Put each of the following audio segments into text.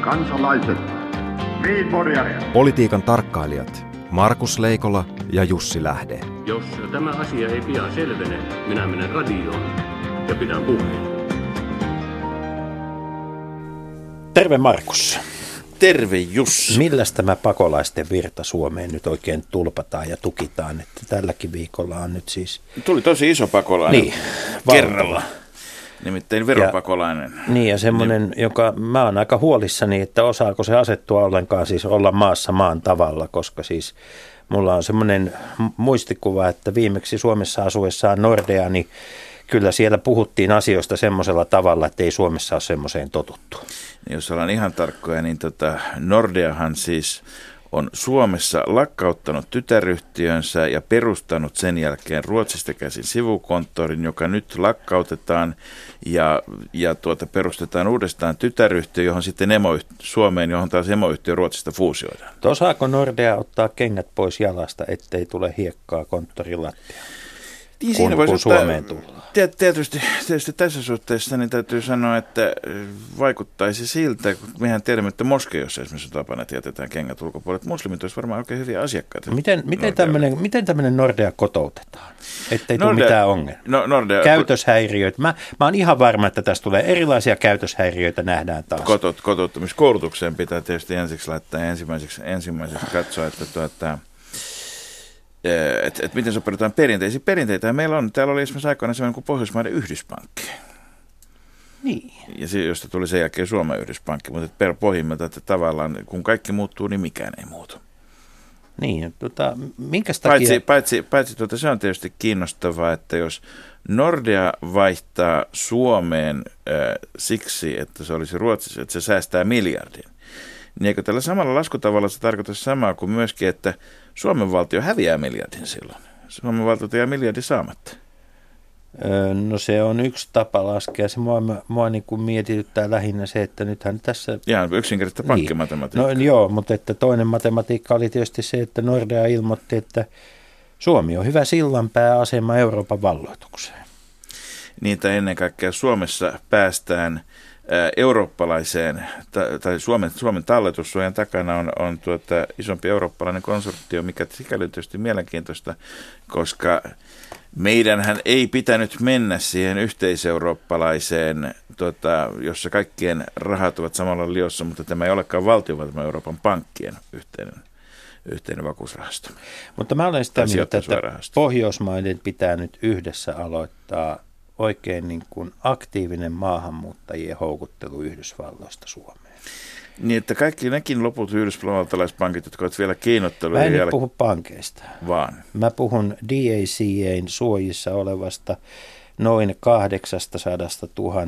kansalaiset, Politiikan tarkkailijat Markus Leikola ja Jussi Lähde. Jos tämä asia ei pian selvene, minä menen radioon ja pidän puheen. Terve Markus. Terve Jussi. Milläs tämä pakolaisten virta Suomeen nyt oikein tulpataan ja tukitaan? Että tälläkin viikolla on nyt siis... Tuli tosi iso pakolainen Niin, kerralla. valtava. Nimittäin veropakolainen. Niin ja semmoinen, joka mä oon aika huolissani, että osaako se asettua ollenkaan siis olla maassa maan tavalla, koska siis mulla on semmoinen muistikuva, että viimeksi Suomessa asuessaan Nordea, niin kyllä siellä puhuttiin asioista semmoisella tavalla, että ei Suomessa ole semmoiseen totuttu. Niin Jos ollaan ihan tarkkoja, niin tota Nordeahan siis on Suomessa lakkauttanut tytäryhtiönsä ja perustanut sen jälkeen Ruotsista käsin sivukonttorin, joka nyt lakkautetaan ja, ja tuota, perustetaan uudestaan tytäryhtiö, johon sitten emoyhtiö, Suomeen, johon taas emoyhtiö Ruotsista fuusioidaan. Osaako Nordea ottaa kengät pois jalasta, ettei tule hiekkaa konttorin Niin Kun- voisi kun ottaa- Suomeen tullaan. Tiet- Tietysti, tietysti tässä suhteessa niin täytyy sanoa, että äh, vaikuttaisi siltä, kun mehän tiedämme, että Moskejossa esimerkiksi on tapana, että jätetään kengät ulkopuolelle. Muslimit olisivat varmaan oikein hyviä asiakkaita. Miten, miten, tämmöinen, miten tämmöinen Nordea kotoutetaan, ettei tule Nordea- mitään ongelmia? No, Nordea, Käytöshäiriöitä. Mä, mä oon ihan varma, että tässä tulee erilaisia käytöshäiriöitä nähdään taas. kotot, kotouttamiskoulutukseen pitää tietysti ensiksi laittaa ensimmäiseksi, ensimmäiseksi katsoa, että tuota, että et miten sopeudutaan perinteisiin. Perinteitä meillä on. Täällä oli esimerkiksi aikoina sellainen kuin Pohjoismaiden yhdyspankki. Niin. Ja se, josta tuli sen jälkeen Suomen yhdyspankki, mutta per pohjimmilta, että tavallaan kun kaikki muuttuu, niin mikään ei muutu. Niin, tota, minkäs takia... Paitsi, paitsi, paitsi tuota, se on tietysti kiinnostavaa, että jos Nordea vaihtaa Suomeen äh, siksi, että se olisi Ruotsissa, että se säästää miljardin, niin eikö tällä samalla laskutavalla se tarkoita samaa kuin myöskin, että Suomen valtio häviää miljardin silloin? Suomen valtio jää miljardi saamatta. No se on yksi tapa laskea. Se mua, mua niin kuin mietityttää lähinnä se, että nythän tässä... Ihan yksinkertaista pankkimatematiikkaa. No joo, mutta että toinen matematiikka oli tietysti se, että Nordea ilmoitti, että Suomi on hyvä sillanpääasema Euroopan valloitukseen. niitä ennen kaikkea Suomessa päästään ää, eurooppalaiseen, ta- tai Suomen, Suomen talletussuojan takana on, on tuota, isompi eurooppalainen konsortio, mikä sikäli on tietysti mielenkiintoista, koska meidänhän ei pitänyt mennä siihen yhteiseurooppalaiseen, tota, jossa kaikkien rahat ovat samalla liossa, mutta tämä ei olekaan valtio, vaan tämä Euroopan pankkien yhteinen, yhteinen vakuusrahasto. Mutta mä olen sitä mieltä, että. Pohjoismaiden pitää nyt yhdessä aloittaa oikein niin kuin aktiivinen maahanmuuttajien houkuttelu Yhdysvalloista Suomeen. Niin, että kaikki nekin loput yhdysvaltalaispankit, jotka ovat vielä kiinnoittelujen Mä en jälkeen, puhu pankeista. vaan Mä puhun DACAin suojissa olevasta noin 800 000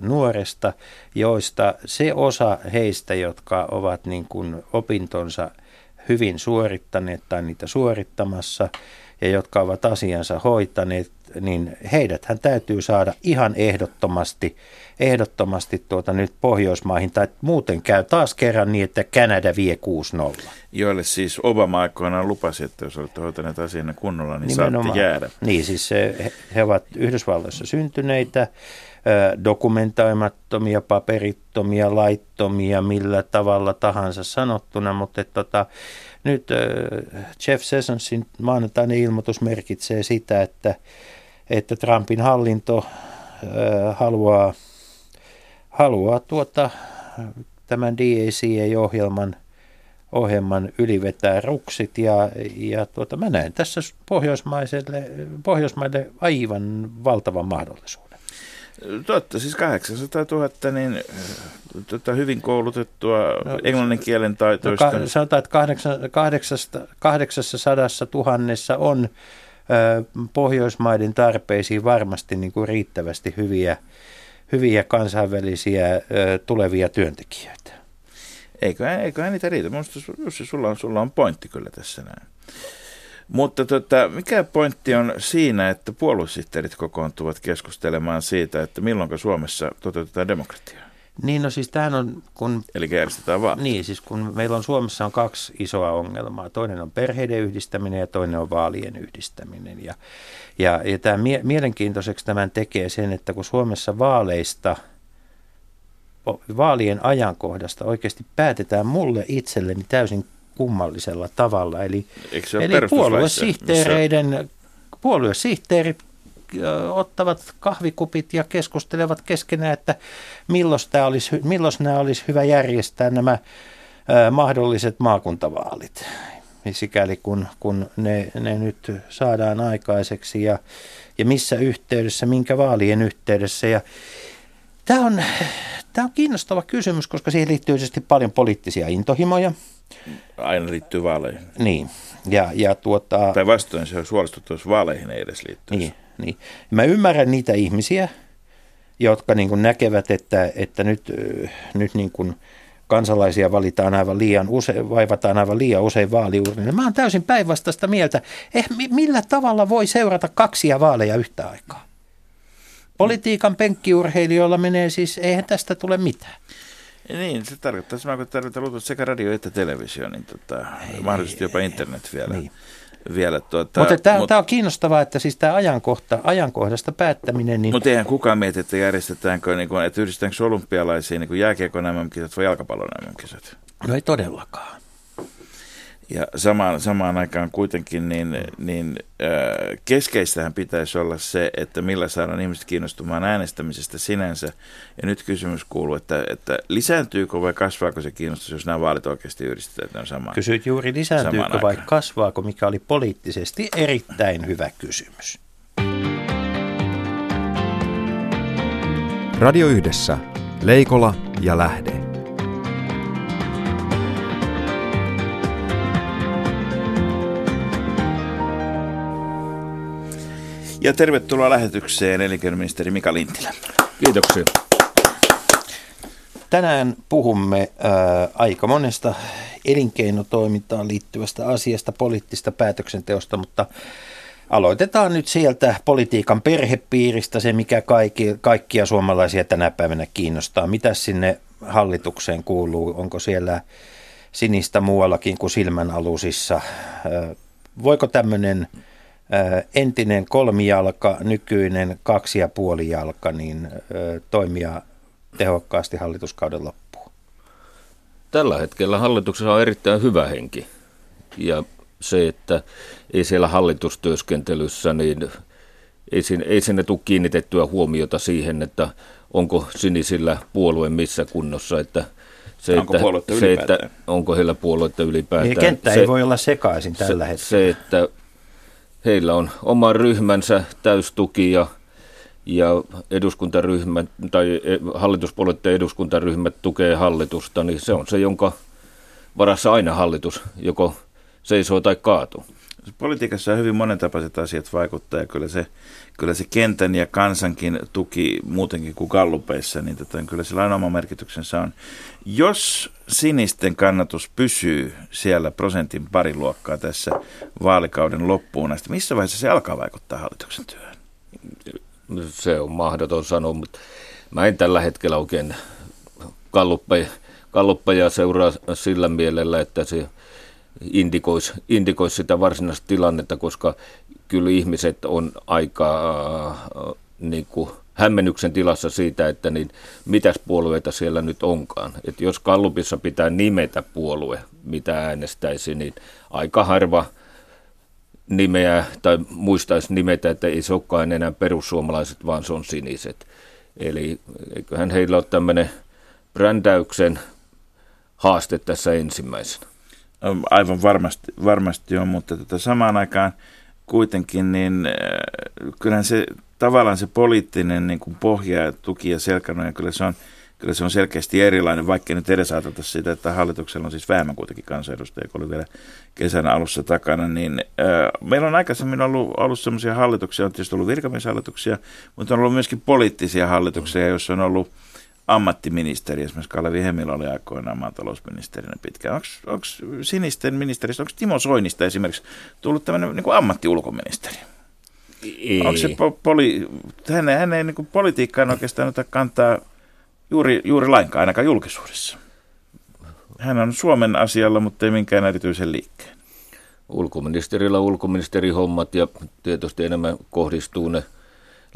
nuoresta, joista se osa heistä, jotka ovat niin kuin opintonsa hyvin suorittaneet tai niitä suorittamassa ja jotka ovat asiansa hoitaneet, niin heidäthän täytyy saada ihan ehdottomasti, ehdottomasti tuota nyt Pohjoismaihin, tai muuten käy taas kerran niin, että Kanada vie 6-0. joille siis Obama aikoinaan lupasi, että jos olette hoitaneet asianne kunnolla, niin saatte jäädä. Niin, siis he, he ovat Yhdysvalloissa syntyneitä, dokumentoimattomia, paperittomia, laittomia, millä tavalla tahansa sanottuna, mutta et, tota, nyt Jeff Sessionsin maanantainen ilmoitus merkitsee sitä, että, että Trumpin hallinto haluaa, haluaa tuota, tämän DACA-ohjelman ohjelman ylivetää ruksit ja, ja tuota, mä näen tässä Pohjoismaiselle, Pohjoismaille aivan valtavan mahdollisuuden. Totta, siis 800 000 niin, tota, hyvin koulutettua No, no, englannin kielen No, taitoista. ka, sanotaan, että kahdeksan, kahdeksasta, 800 tuhannessa on ö, Pohjoismaiden tarpeisiin varmasti niin kuin riittävästi hyviä, hyviä kansainvälisiä tulevia työntekijöitä. Eiköhän, eiköhän niitä riitä. Minusta Jussi, sulla on, sulla on pointti kyllä tässä näin. Mutta tota, mikä pointti on siinä, että puoluesihteerit kokoontuvat keskustelemaan siitä, että milloin Suomessa toteutetaan demokratiaa? Niin no siis tämähän on, kun Eli järjestetään vaan. Niin, siis kun meillä on Suomessa on kaksi isoa ongelmaa. Toinen on perheiden yhdistäminen ja toinen on vaalien yhdistäminen. Ja, ja, ja tämä mie- mielenkiintoiseksi tämän tekee sen, että kun Suomessa vaaleista vaalien ajankohdasta oikeasti päätetään mulle itselleni täysin kummallisella tavalla. Eli, eli puoluesihteereiden, puoluesihteerit ottavat kahvikupit ja keskustelevat keskenään, että milloin, tämä olisi, milloin nämä olisi hyvä järjestää nämä mahdolliset maakuntavaalit, sikäli kun, kun ne, ne nyt saadaan aikaiseksi ja, ja missä yhteydessä, minkä vaalien yhteydessä. Ja tämä on, tämä on kiinnostava kysymys, koska siihen liittyy tietysti paljon poliittisia intohimoja. Aina liittyy vaaleihin. Niin, ja, ja tuota... Tai vastoin se on huolestuttu, jos vaaleihin ei edes liittyisi. Niin, niin. Mä ymmärrän niitä ihmisiä, jotka niin kuin näkevät, että, että nyt, ö, nyt niin kuin kansalaisia valitaan aivan liian usein, vaivataan aivan liian usein vaaliurnille. Mä oon täysin päinvastaista mieltä. Eh, mi- millä tavalla voi seurata kaksia vaaleja yhtä aikaa? Politiikan penkkiurheilijoilla menee siis, eihän tästä tule mitään. Niin, se tarkoittaa kun tarvitaan sekä radio että televisio, niin tota, mahdollisesti jopa internet vielä. Niin. Vielä tuota, Mutta tämä mut, on kiinnostavaa, että siis tämä ajankohta, ajankohdasta päättäminen, niin mut eihän kukaan mieti, että järjestetäänkö, niin kuin, että yhdistetäänkö olympialaisiin niin jääkiekon MM-kisat vai jalkapallon MM-kisat. no ei todellakaan. Ja samaan, samaan aikaan kuitenkin niin, niin äh, keskeistähän pitäisi olla se, että millä saadaan ihmiset kiinnostumaan äänestämisestä sinänsä. Ja nyt kysymys kuuluu, että, että lisääntyykö vai kasvaako se kiinnostus, jos nämä vaalit oikeasti yhdistetään, että ne on sama. Kysyit juuri lisääntyykö Samaan vai aikaan. kasvaako, mikä oli poliittisesti erittäin hyvä kysymys. Radio Yhdessä. Leikola ja Lähde. Ja tervetuloa lähetykseen elinkeinoministeri Mika Lintilä. Kiitoksia. Tänään puhumme ää, aika monesta elinkeinotoimintaan liittyvästä asiasta, poliittista päätöksenteosta, mutta aloitetaan nyt sieltä politiikan perhepiiristä, se mikä kaikki, kaikkia suomalaisia tänä päivänä kiinnostaa. Mitä sinne hallitukseen kuuluu? Onko siellä sinistä muuallakin kuin silmän alusissa? Ää, Voiko tämmöinen entinen kolmijalka, nykyinen kaksi ja puoli jalka, niin toimia tehokkaasti hallituskauden loppuun? Tällä hetkellä hallituksessa on erittäin hyvä henki. Ja se, että ei siellä hallitustyöskentelyssä, niin ei sinne, ei sinne tule kiinnitettyä huomiota siihen, että onko sinisillä puolue missä kunnossa, että se, Onko että, se, että onko heillä puoluetta ylipäätään. Niin kenttä se, ei voi olla sekaisin tällä se, hetkellä. se, että heillä on oma ryhmänsä täystuki ja, ja eduskuntaryhmät tai e- hallituspuolueiden eduskuntaryhmät tukee hallitusta, niin se on se, jonka varassa aina hallitus joko seisoo tai kaatuu. Politiikassa hyvin monentapaiset asiat vaikuttaa ja kyllä se, kyllä se kentän ja kansankin tuki muutenkin kuin gallupeissa, niin tota, kyllä sillä aina oma merkityksensä on. Jos sinisten kannatus pysyy siellä prosentin pari luokkaa tässä vaalikauden loppuun asti, missä vaiheessa se alkaa vaikuttaa hallituksen työhön? Se on mahdoton sanoa, mutta mä en tällä hetkellä oikein kalluppeja, kalluppeja seuraa sillä mielellä, että se indikoisi, indikoisi sitä varsinaista tilannetta, koska kyllä ihmiset on aika äh, niin kuin hämmennyksen tilassa siitä, että niin, mitäs puolueita siellä nyt onkaan. Et jos Kallupissa pitää nimetä puolue, mitä äänestäisi, niin aika harva nimeä tai muistaisi nimetä, että ei se olekaan enää perussuomalaiset, vaan se on siniset. Eli eiköhän heillä ole tämmöinen brändäyksen haaste tässä ensimmäisenä. Aivan varmasti, varmasti on, mutta tota samaan aikaan kuitenkin niin äh, kyllähän se tavallaan se poliittinen niin kuin pohja ja tuki ja selkänoja, kyllä se on, kyllä se on selkeästi erilainen, vaikka nyt edesauteta sitä, että hallituksella on siis vähemmän kuitenkin kansanedustajia, kun oli vielä kesän alussa takana, niin äh, meillä on aikaisemmin ollut, ollut sellaisia hallituksia, on tietysti ollut virkamieshallituksia, mutta on ollut myöskin poliittisia hallituksia, joissa on ollut ammattiministeri, esimerkiksi Kalevi Hemilä oli aikoinaan maatalousministerinä pitkään. Onko sinisten ministeristä, onko Timo Soinista esimerkiksi tullut tämmöinen niin ammattiulkoministeri? Ei. Onko se po- poli, hän, hän ei niin kuin politiikkaan oikeastaan ota kantaa juuri, juuri lainkaan, ainakaan julkisuudessa. Hän on Suomen asialla, mutta ei minkään erityisen liikkeen. ulkoministerillä ulkoministerihommat ja tietysti enemmän kohdistuu ne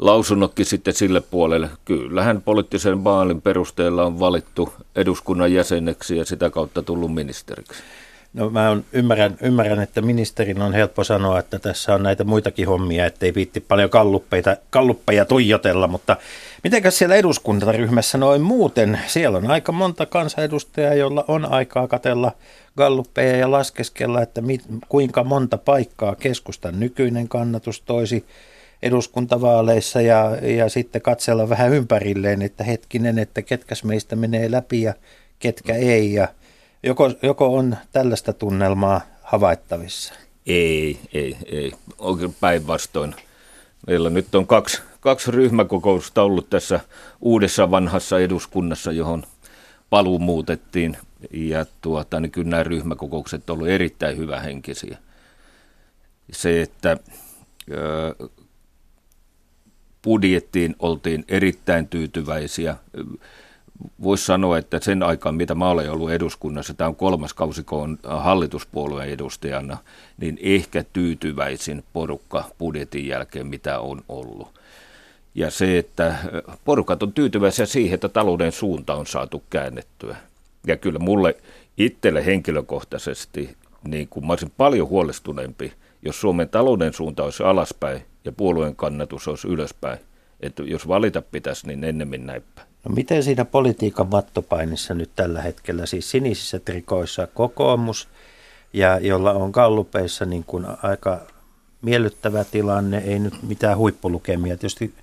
lausunnotkin sitten sille puolelle. Kyllähän poliittisen vaalin perusteella on valittu eduskunnan jäseneksi ja sitä kautta tullut ministeriksi. No mä on, ymmärrän, ymmärrän, että ministerin on helppo sanoa, että tässä on näitä muitakin hommia, ettei viitti paljon kalluppeita, kalluppeja tuijotella, mutta mitenkäs siellä eduskuntaryhmässä noin muuten? Siellä on aika monta kansanedustajaa, jolla on aikaa katella galluppeja ja laskeskella, että mit, kuinka monta paikkaa keskustan nykyinen kannatus toisi eduskuntavaaleissa ja, ja sitten katsella vähän ympärilleen, että hetkinen, että ketkäs meistä menee läpi ja ketkä ei ja Joko, joko on tällaista tunnelmaa havaittavissa? Ei, ei, ei. Oikein päinvastoin. Meillä nyt on kaksi, kaksi ryhmäkokousta ollut tässä uudessa vanhassa eduskunnassa, johon paluu muutettiin. Ja tuota, niin kyllä nämä ryhmäkokoukset ovat olleet erittäin hyvähenkisiä. Se, että ö, budjettiin oltiin erittäin tyytyväisiä voisi sanoa, että sen aikaan, mitä mä olen ollut eduskunnassa, tämä on kolmas kausi, kun on hallituspuolueen edustajana, niin ehkä tyytyväisin porukka budjetin jälkeen, mitä on ollut. Ja se, että porukat on tyytyväisiä siihen, että talouden suunta on saatu käännettyä. Ja kyllä mulle itselle henkilökohtaisesti, niin kuin mä olisin paljon huolestuneempi, jos Suomen talouden suunta olisi alaspäin ja puolueen kannatus olisi ylöspäin. Että jos valita pitäisi, niin ennemmin näinpä. No miten siinä politiikan mattopainissa nyt tällä hetkellä, siis sinisissä trikoissa kokoomus, ja jolla on kallupeissa niin kuin aika miellyttävä tilanne, ei nyt mitään huippulukemia tietysti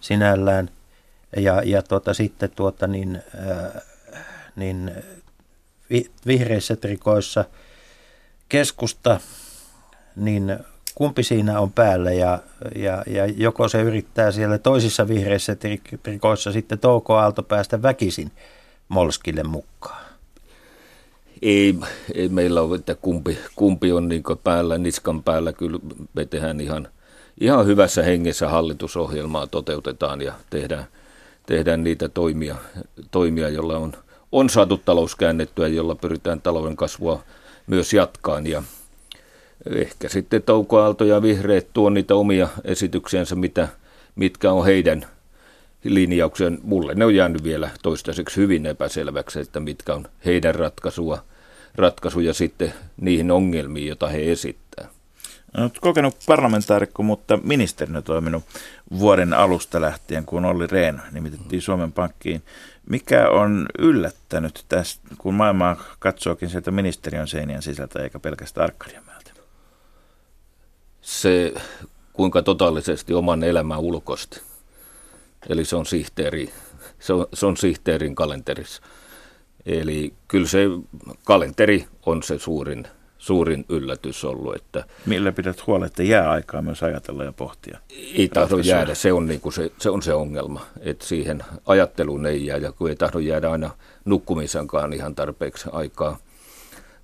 sinällään, ja, ja tuota, sitten tuota niin, äh, niin vihreissä trikoissa keskusta, niin kumpi siinä on päällä ja, ja, ja joko se yrittää siellä toisissa vihreissä trikoissa sitten Touko Aalto päästä väkisin Molskille mukaan? Ei, ei meillä ole, että kumpi, kumpi on niin päällä, niskan päällä. Kyllä me tehdään ihan, ihan hyvässä hengessä hallitusohjelmaa toteutetaan ja tehdään, tehdään niitä toimia, toimia joilla on, on saatu talous käännettyä, jolla pyritään talouden kasvua myös jatkaan. Ja ehkä sitten Touko Aalto ja Vihreät tuo niitä omia esityksiänsä, mitä, mitkä on heidän linjauksen. Mulle ne on jäänyt vielä toistaiseksi hyvin epäselväksi, että mitkä on heidän ratkaisua, ratkaisuja sitten niihin ongelmiin, joita he esittää. Olet kokenut parlamentaarikko, mutta ministerinä toiminut vuoden alusta lähtien, kun Olli Rehn nimitettiin Suomen Pankkiin. Mikä on yllättänyt tästä, kun maailmaa katsookin sieltä ministeriön seinien sisältä eikä pelkästään Arkadian se, kuinka totaalisesti oman elämän ulkosti. Eli se on, sihteeri, se on, se on sihteerin kalenterissa. Eli kyllä se kalenteri on se suurin, suurin yllätys ollut. Että Millä pidät huolta, että jää aikaa myös ajatella ja pohtia? Ei tahdo jäädä, se on, niin kuin se, se on se ongelma, että siihen ajatteluun ei jää, ja kun ei tahdo jäädä aina nukkumisenkaan ihan tarpeeksi aikaa.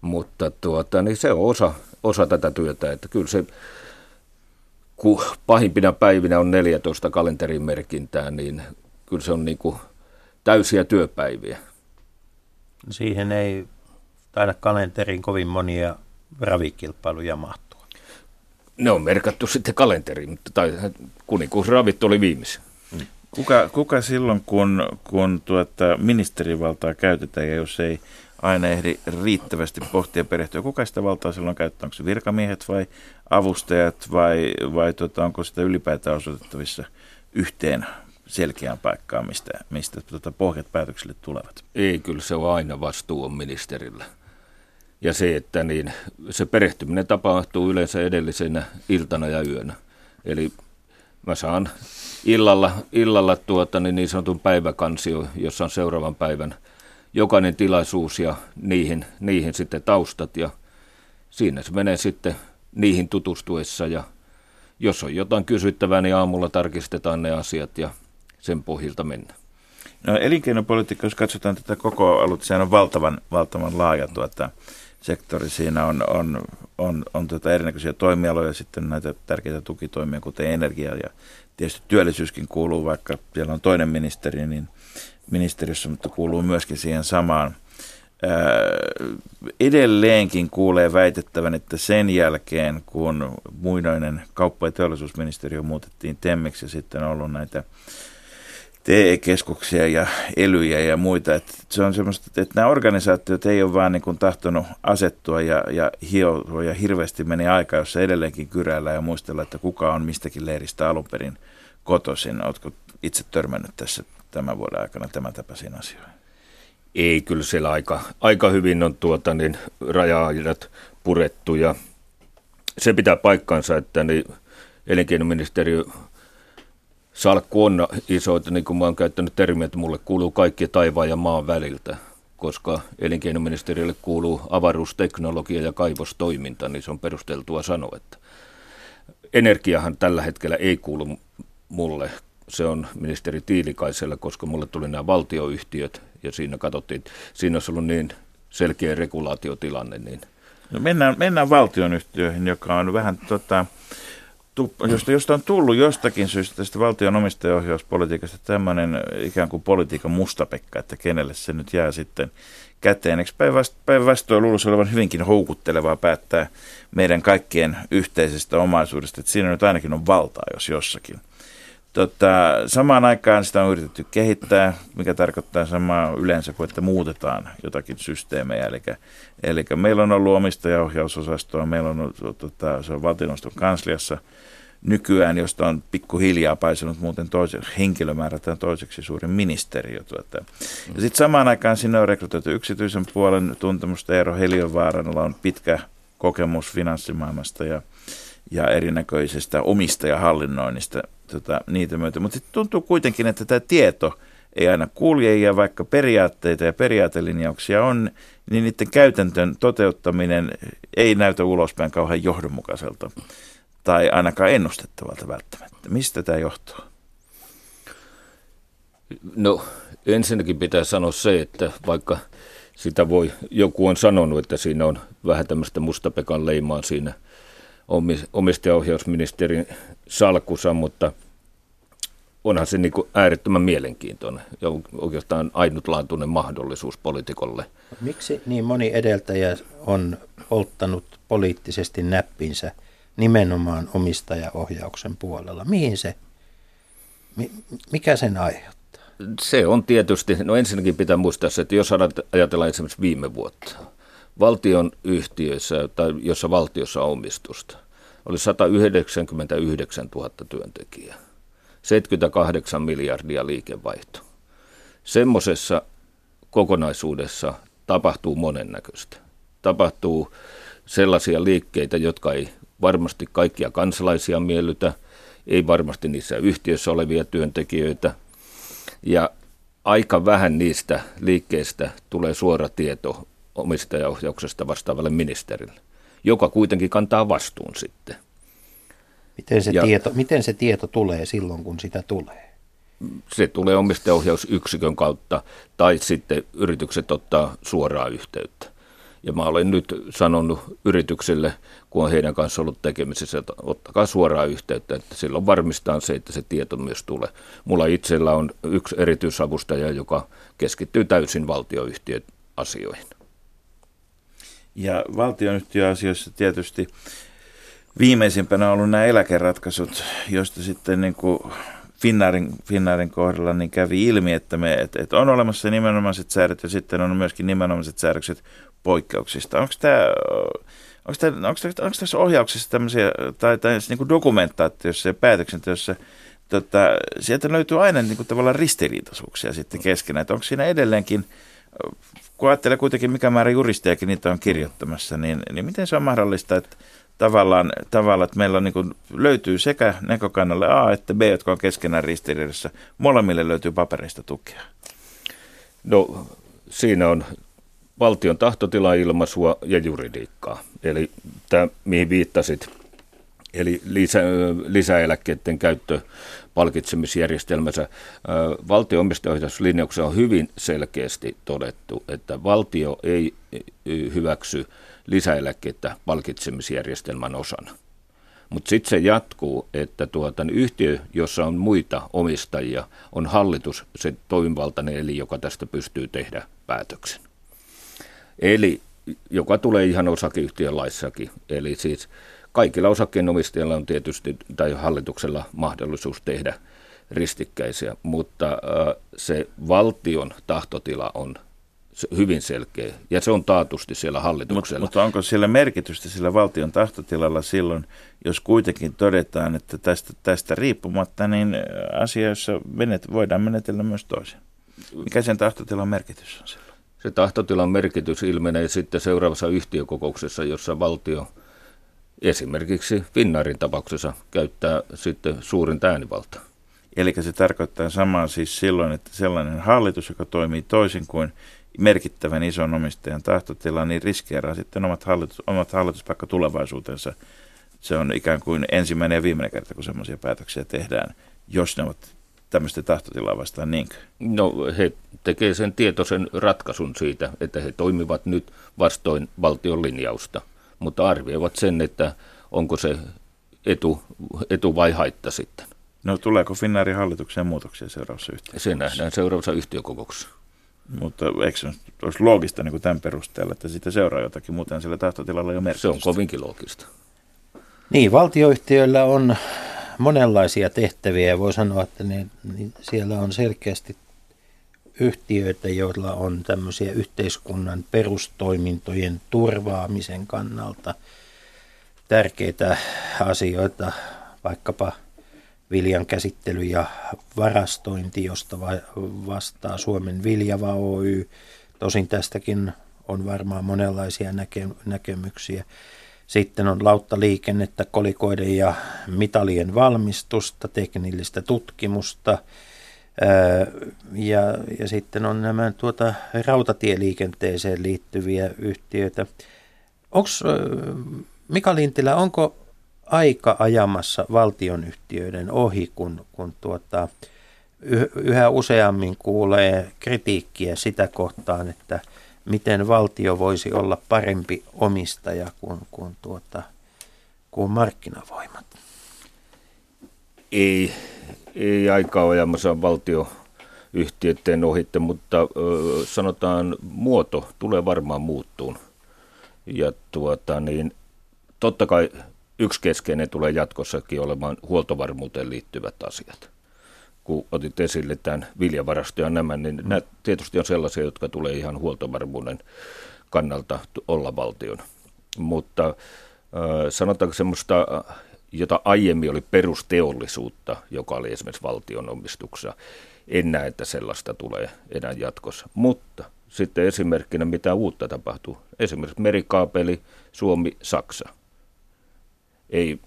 Mutta tuota, niin se on osa, osa tätä työtä, että kyllä se kun pahimpina päivinä on 14 kalenterin merkintää, niin kyllä se on niin kuin täysiä työpäiviä. Siihen ei taida kalenteriin kovin monia ravikilpailuja mahtua. Ne on merkattu sitten kalenteriin, tai kuninkuusravit oli viimeisen. Kuka, kuka silloin, kun, kun tuota ministerivaltaa käytetään, ja jos ei aina ehdi riittävästi pohtia perehtyä. Kuka sitä valtaa silloin käyttää? Onko se virkamiehet vai avustajat vai, vai tuota, onko sitä ylipäätään osoitettavissa yhteen selkeään paikkaan, mistä, mistä tuota, pohjat päätöksille tulevat? Ei, kyllä se on aina vastuu on ministerillä. Ja se, että niin, se perehtyminen tapahtuu yleensä edellisenä iltana ja yönä. Eli mä saan illalla, illalla tuota, niin, niin sanotun päiväkansio, jossa on seuraavan päivän – jokainen tilaisuus ja niihin, niihin sitten taustat ja siinä se menee sitten niihin tutustuessa ja jos on jotain kysyttävää, niin aamulla tarkistetaan ne asiat ja sen pohjilta mennään. No, elinkeinopolitiikka, jos katsotaan tätä koko aluetta, sehän on valtavan, valtavan laaja tuota, sektori. Siinä on, on, on, on tuota erinäköisiä toimialoja, sitten näitä tärkeitä tukitoimia, kuten energia ja tietysti työllisyyskin kuuluu, vaikka siellä on toinen ministeri, niin ministeriössä, mutta kuuluu myöskin siihen samaan. edelleenkin kuulee väitettävän, että sen jälkeen, kun muinoinen kauppa- ja teollisuusministeriö muutettiin TEMMiksi ja sitten on ollut näitä TE-keskuksia ja elyjä ja muita. Että se on semmoista, että nämä organisaatiot ei ole vaan niin kuin tahtonut asettua ja, ja hioa ja hirveästi meni aika, jossa edelleenkin kyräillä ja muistella, että kuka on mistäkin leiristä alun perin kotoisin. Oletko itse törmännyt tässä tämän vuoden aikana tämän tapaisiin asioihin? Ei, kyllä siellä aika, aika hyvin on tuota, niin raja-ajat purettu ja se pitää paikkansa, että niin elinkeinoministeriö salkku on iso, että niin kuin mä oon käyttänyt termiä, että mulle kuuluu kaikki taivaan ja maan väliltä, koska elinkeinoministeriölle kuuluu avaruusteknologia ja kaivostoiminta, niin se on perusteltua sanoa, että energiahan tällä hetkellä ei kuulu mulle, se on ministeri Tiilikaisella, koska mulle tuli nämä valtioyhtiöt ja siinä katsottiin, siinä olisi ollut niin selkeä regulaatiotilanne. Niin. No mennään, mennään valtionyhtiöihin, joka on vähän tota, josta, josta on tullut jostakin syystä tästä valtion omistajaohjauspolitiikasta tämmöinen ikään kuin politiikan mustapekka, että kenelle se nyt jää sitten käteen. Eikö päinvastoin luulisi olevan hyvinkin houkuttelevaa päättää meidän kaikkien yhteisestä omaisuudesta, että siinä nyt ainakin on valtaa, jos jossakin. Tota, samaan aikaan sitä on yritetty kehittää, mikä tarkoittaa samaa yleensä kuin, että muutetaan jotakin systeemejä. Eli, eli meillä on ollut omistajaohjausosastoa, meillä on tota, se on valtioneuvoston kansliassa nykyään, josta on pikkuhiljaa paisunut muuten toisen, henkilömäärältään toiseksi suurin ministeriö. Tuota. Ja sitten samaan aikaan sinne on rekrytoitu yksityisen puolen tuntemusta. Eero Heliövaaralla on pitkä kokemus finanssimaailmasta ja ja erinäköisestä omistajahallinnoinnista tota, niitä myötä. Mutta sitten tuntuu kuitenkin, että tämä tieto ei aina kulje ja vaikka periaatteita ja periaatelinjauksia on, niin niiden käytäntön toteuttaminen ei näytä ulospäin kauhean johdonmukaiselta tai ainakaan ennustettavalta välttämättä. Mistä tämä johtuu? No ensinnäkin pitää sanoa se, että vaikka sitä voi, joku on sanonut, että siinä on vähän tämmöistä mustapekan leimaa siinä – omistajaohjausministerin salkussa, mutta onhan se niin kuin äärettömän mielenkiintoinen ja oikeastaan ainutlaatuinen mahdollisuus poliitikolle. Miksi niin moni edeltäjä on polttanut poliittisesti näppinsä nimenomaan omistajaohjauksen puolella? Mihin se, mikä sen aiheuttaa? Se on tietysti, no ensinnäkin pitää muistaa se, että jos ajatellaan esimerkiksi viime vuotta, valtion yhtiöissä, tai jossa valtiossa on omistusta, oli 199 000 työntekijää, 78 miljardia liikevaihto. Semmoisessa kokonaisuudessa tapahtuu monennäköistä. Tapahtuu sellaisia liikkeitä, jotka ei varmasti kaikkia kansalaisia miellytä, ei varmasti niissä yhtiöissä olevia työntekijöitä. Ja aika vähän niistä liikkeistä tulee suora tieto omistajaohjauksesta vastaavalle ministerille, joka kuitenkin kantaa vastuun sitten. Miten se, ja, tieto, miten se tieto tulee silloin, kun sitä tulee? Se tulee omistajaohjausyksikön kautta tai sitten yritykset ottaa suoraa yhteyttä. Ja mä olen nyt sanonut yrityksille, kun on heidän kanssa ollut tekemisissä, että ottakaa suoraa yhteyttä, että silloin varmistaa se, että se tieto myös tulee. Mulla itsellä on yksi erityisavustaja, joka keskittyy täysin valtioyhtiön asioihin. Ja valtionyhtiöasioissa tietysti viimeisimpänä on ollut nämä eläkeratkaisut, joista sitten niin kuin Finnaarin, Finnaarin kohdalla niin kävi ilmi, että, me, että, että on olemassa nimenomaiset säädöt ja sitten on myöskin nimenomaiset säädökset poikkeuksista. Onko tämä, onko, tämä, onko, tämä, onko tässä ohjauksessa tämmöisiä, tai, tai niin kuin dokumentaatiossa ja päätöksenteossa, tota, sieltä löytyy aina niin kuin tavallaan ristiriitaisuuksia sitten keskenään, että onko siinä edelleenkin kun ajattelee kuitenkin mikä määrä juristejakin niitä on kirjoittamassa, niin, niin miten se on mahdollista, että tavallaan, tavallaan että meillä on niin löytyy sekä näkökannalle A että B, jotka on keskenään ristiriidassa. Molemmille löytyy papereista tukea. No siinä on valtion tahtotila ilmaisua ja juridiikkaa. Eli tämä, mihin viittasit, eli lisä, lisäeläkkeiden käyttö palkitsemisjärjestelmänsä. Valtion on hyvin selkeästi todettu, että valtio ei hyväksy lisäeläkkeitä palkitsemisjärjestelmän osana. Mutta sitten se jatkuu, että tuota, niin yhtiö, jossa on muita omistajia, on hallitus se toimivaltainen eli, joka tästä pystyy tehdä päätöksen. Eli joka tulee ihan osakeyhtiön laissakin. Eli siis kaikilla osakkeenomistajilla on tietysti, tai hallituksella mahdollisuus tehdä ristikkäisiä, mutta se valtion tahtotila on hyvin selkeä, ja se on taatusti siellä hallituksella. Mutta, mutta onko siellä merkitystä sillä valtion tahtotilalla silloin, jos kuitenkin todetaan, että tästä, tästä riippumatta, niin asioissa menet, voidaan menetellä myös toisin? Mikä sen tahtotilan merkitys on silloin? Se tahtotilan merkitys ilmenee sitten seuraavassa yhtiökokouksessa, jossa valtio esimerkiksi Finnaarin tapauksessa käyttää sitten suurin äänivaltaa. Eli se tarkoittaa samaa siis silloin, että sellainen hallitus, joka toimii toisin kuin merkittävän ison omistajan tahtotila, niin riskeeraa sitten omat, hallitus, omat hallituspaikka tulevaisuutensa. Se on ikään kuin ensimmäinen ja viimeinen kerta, kun semmoisia päätöksiä tehdään, jos ne ovat tämmöistä tahtotilaa vastaan niinkö? No he tekevät sen tietoisen ratkaisun siitä, että he toimivat nyt vastoin valtion linjausta, mutta arvioivat sen, että onko se etu, etu vai haitta sitten. No tuleeko Finnairin hallitukseen muutoksia seuraavassa yhtiökokouksessa? Se nähdään seuraavassa yhtiökokouksessa. Mutta eikö se olisi loogista niin kuin tämän perusteella, että siitä seuraa jotakin, muuten sillä tahtotilalla jo merkitystä? Se on kovinkin loogista. Niin, valtioyhtiöillä on monenlaisia tehtäviä ja voi sanoa, että ne, niin siellä on selkeästi yhtiöitä, joilla on tämmöisiä yhteiskunnan perustoimintojen turvaamisen kannalta tärkeitä asioita, vaikkapa – viljan käsittely ja varastointi, josta vastaa Suomen Viljava Oy. Tosin tästäkin on varmaan monenlaisia näke- näkemyksiä. Sitten on lauttaliikennettä, kolikoiden ja mitalien valmistusta, teknillistä tutkimusta. ja, ja sitten on nämä tuota, rautatieliikenteeseen liittyviä yhtiöitä. Onko Mika Lintilä, onko aika ajamassa valtionyhtiöiden ohi, kun, kun tuota, yhä useammin kuulee kritiikkiä sitä kohtaan, että miten valtio voisi olla parempi omistaja kuin, kuin, tuota, kuin markkinavoimat. Ei, ei aika ajamassa valtioyhtiöiden ohitte, mutta ö, sanotaan muoto tulee varmaan muuttuun. Ja tuota, niin, totta kai yksi keskeinen tulee jatkossakin olemaan huoltovarmuuteen liittyvät asiat. Kun otit esille tämän viljavarasto ja nämä, niin mm. nämä tietysti on sellaisia, jotka tulee ihan huoltovarmuuden kannalta olla valtion. Mutta sanotaanko semmoista, jota aiemmin oli perusteollisuutta, joka oli esimerkiksi valtion omistuksessa, en näe, että sellaista tulee enää jatkossa. Mutta sitten esimerkkinä, mitä uutta tapahtuu. Esimerkiksi merikaapeli Suomi-Saksa ei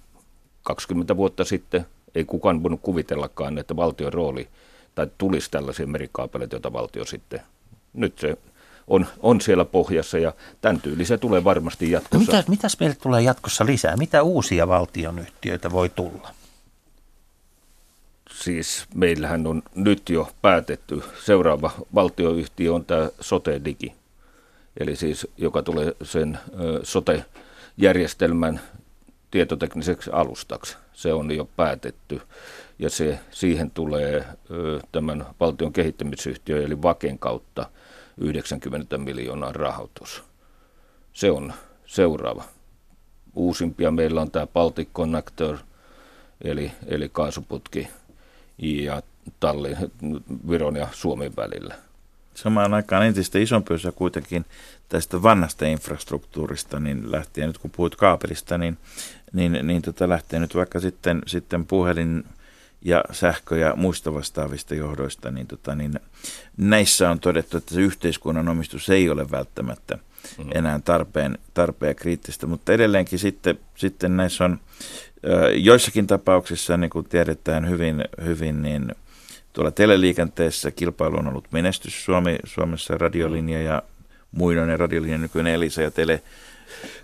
20 vuotta sitten ei kukaan voinut kuvitellakaan, että valtion rooli tai tulisi tällaisia merikaapeleita, joita valtio sitten, nyt se on, on siellä pohjassa ja tämän tyyli se tulee varmasti jatkossa. No mitä, mitäs meille tulee jatkossa lisää? Mitä uusia valtionyhtiöitä voi tulla? Siis meillähän on nyt jo päätetty, seuraava valtioyhtiö on tämä Sote Digi, eli siis joka tulee sen sote-järjestelmän tietotekniseksi alustaksi. Se on jo päätetty ja se, siihen tulee tämän valtion kehittämisyhtiö eli Vaken kautta 90 miljoonaa rahoitus. Se on seuraava. Uusimpia meillä on tämä Baltic Connector eli, eli kaasuputki ja Tallin, Viron ja Suomen välillä. Samaan aikaan entistä isompi osa kuitenkin tästä vanhasta infrastruktuurista, niin lähtien nyt kun puhuit kaapelista, niin niin, niin tota lähtee nyt vaikka sitten, sitten puhelin ja sähkö ja muista vastaavista johdoista, niin, tota, niin näissä on todettu, että se yhteiskunnan omistus ei ole välttämättä mm-hmm. enää tarpeen, tarpeen kriittistä, mutta edelleenkin sitten, sitten näissä on joissakin tapauksissa, niin kuin tiedetään hyvin, hyvin niin tuolla teleliikenteessä kilpailu on ollut menestys Suomi, Suomessa radiolinja ja muinoinen radiolinja, nykyinen Elisa ja Tele.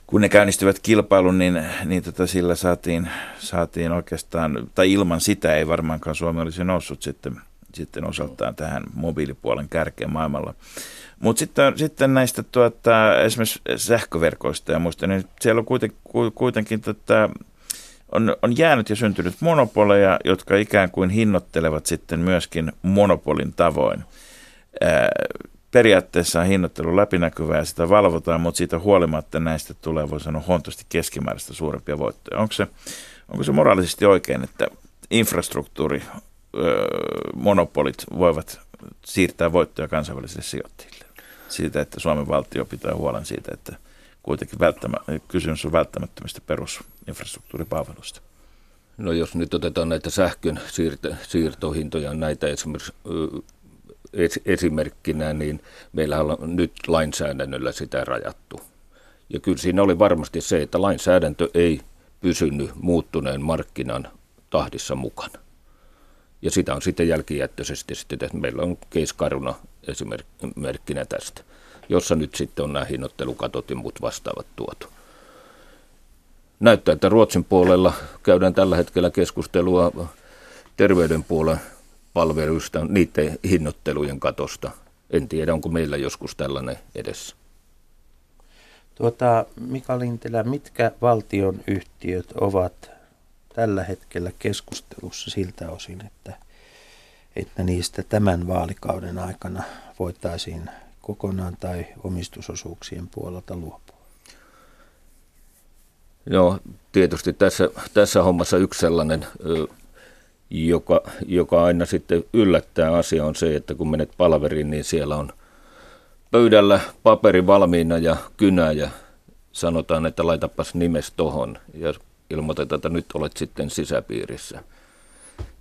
Kun ne käynnistivät kilpailun, niin, niin tota sillä saatiin, saatiin oikeastaan, tai ilman sitä ei varmaankaan Suomi olisi noussut sitten, sitten osaltaan tähän mobiilipuolen kärkeen maailmalla. Mutta sitten, sitten näistä tuota, esimerkiksi sähköverkoista ja muista, niin siellä on kuitenkin, kuitenkin tota, on, on jäänyt ja syntynyt monopoleja, jotka ikään kuin hinnoittelevat sitten myöskin monopolin tavoin. Ää, periaatteessa on hinnoittelu läpinäkyvää ja sitä valvotaan, mutta siitä huolimatta näistä tulee, voi sanoa, huomattavasti keskimääräistä suurempia voittoja. Onko se, onko se moraalisesti oikein, että infrastruktuuri, monopolit voivat siirtää voittoja kansainvälisille sijoittajille? Siitä, että Suomen valtio pitää huolen siitä, että kuitenkin välttämä, kysymys on välttämättömistä perusinfrastruktuuripalveluista. No jos nyt otetaan näitä sähkön siirto, siirtohintoja, näitä esimerkiksi esimerkkinä, niin meillä on nyt lainsäädännöllä sitä rajattu. Ja kyllä siinä oli varmasti se, että lainsäädäntö ei pysynyt muuttuneen markkinan tahdissa mukana. Ja sitä on sitten jälkijättöisesti sitten, että meillä on case Caruna esimerkkinä tästä, jossa nyt sitten on nämä hinnoittelukatot ja muut vastaavat tuotu. Näyttää, että Ruotsin puolella käydään tällä hetkellä keskustelua terveydenpuolen palveluista, niiden hinnoittelujen katosta. En tiedä, onko meillä joskus tällainen edessä. Tuota, Mika Lintilä, mitkä valtion yhtiöt ovat tällä hetkellä keskustelussa siltä osin, että, että niistä tämän vaalikauden aikana voitaisiin kokonaan tai omistusosuuksien puolelta luopua? Joo, tietysti tässä, tässä hommassa yksi sellainen joka, joka aina sitten yllättää asia on se, että kun menet palaveriin, niin siellä on pöydällä paperi valmiina ja kynä ja sanotaan, että laitapas nimes tohon ja ilmoitetaan, että nyt olet sitten sisäpiirissä.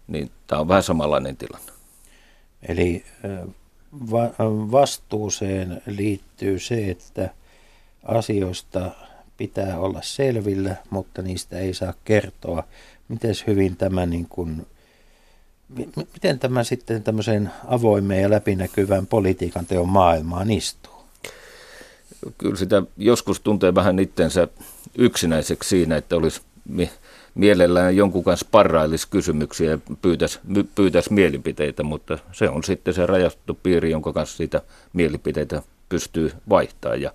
Niin tämä on vähän samanlainen tilanne. Eli va- vastuuseen liittyy se, että asioista pitää olla selvillä, mutta niistä ei saa kertoa. Miten hyvin tämä niin kuin Miten tämä sitten tämmöiseen avoimeen ja läpinäkyvään politiikan teon maailmaan istuu? Kyllä sitä joskus tuntee vähän itsensä yksinäiseksi siinä, että olisi mielellään jonkun kanssa parrailisi kysymyksiä ja pyytäisi, pyytäisi mielipiteitä, mutta se on sitten se rajattu piiri, jonka kanssa sitä mielipiteitä pystyy vaihtamaan. Ja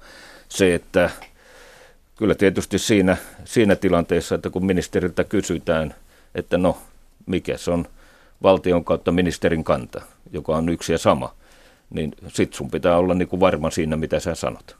se, että kyllä tietysti siinä, siinä tilanteessa, että kun ministeriltä kysytään, että no, mikä se on – valtion kautta ministerin kanta, joka on yksi ja sama, niin sit sun pitää olla niin kuin varma siinä, mitä sä sanot.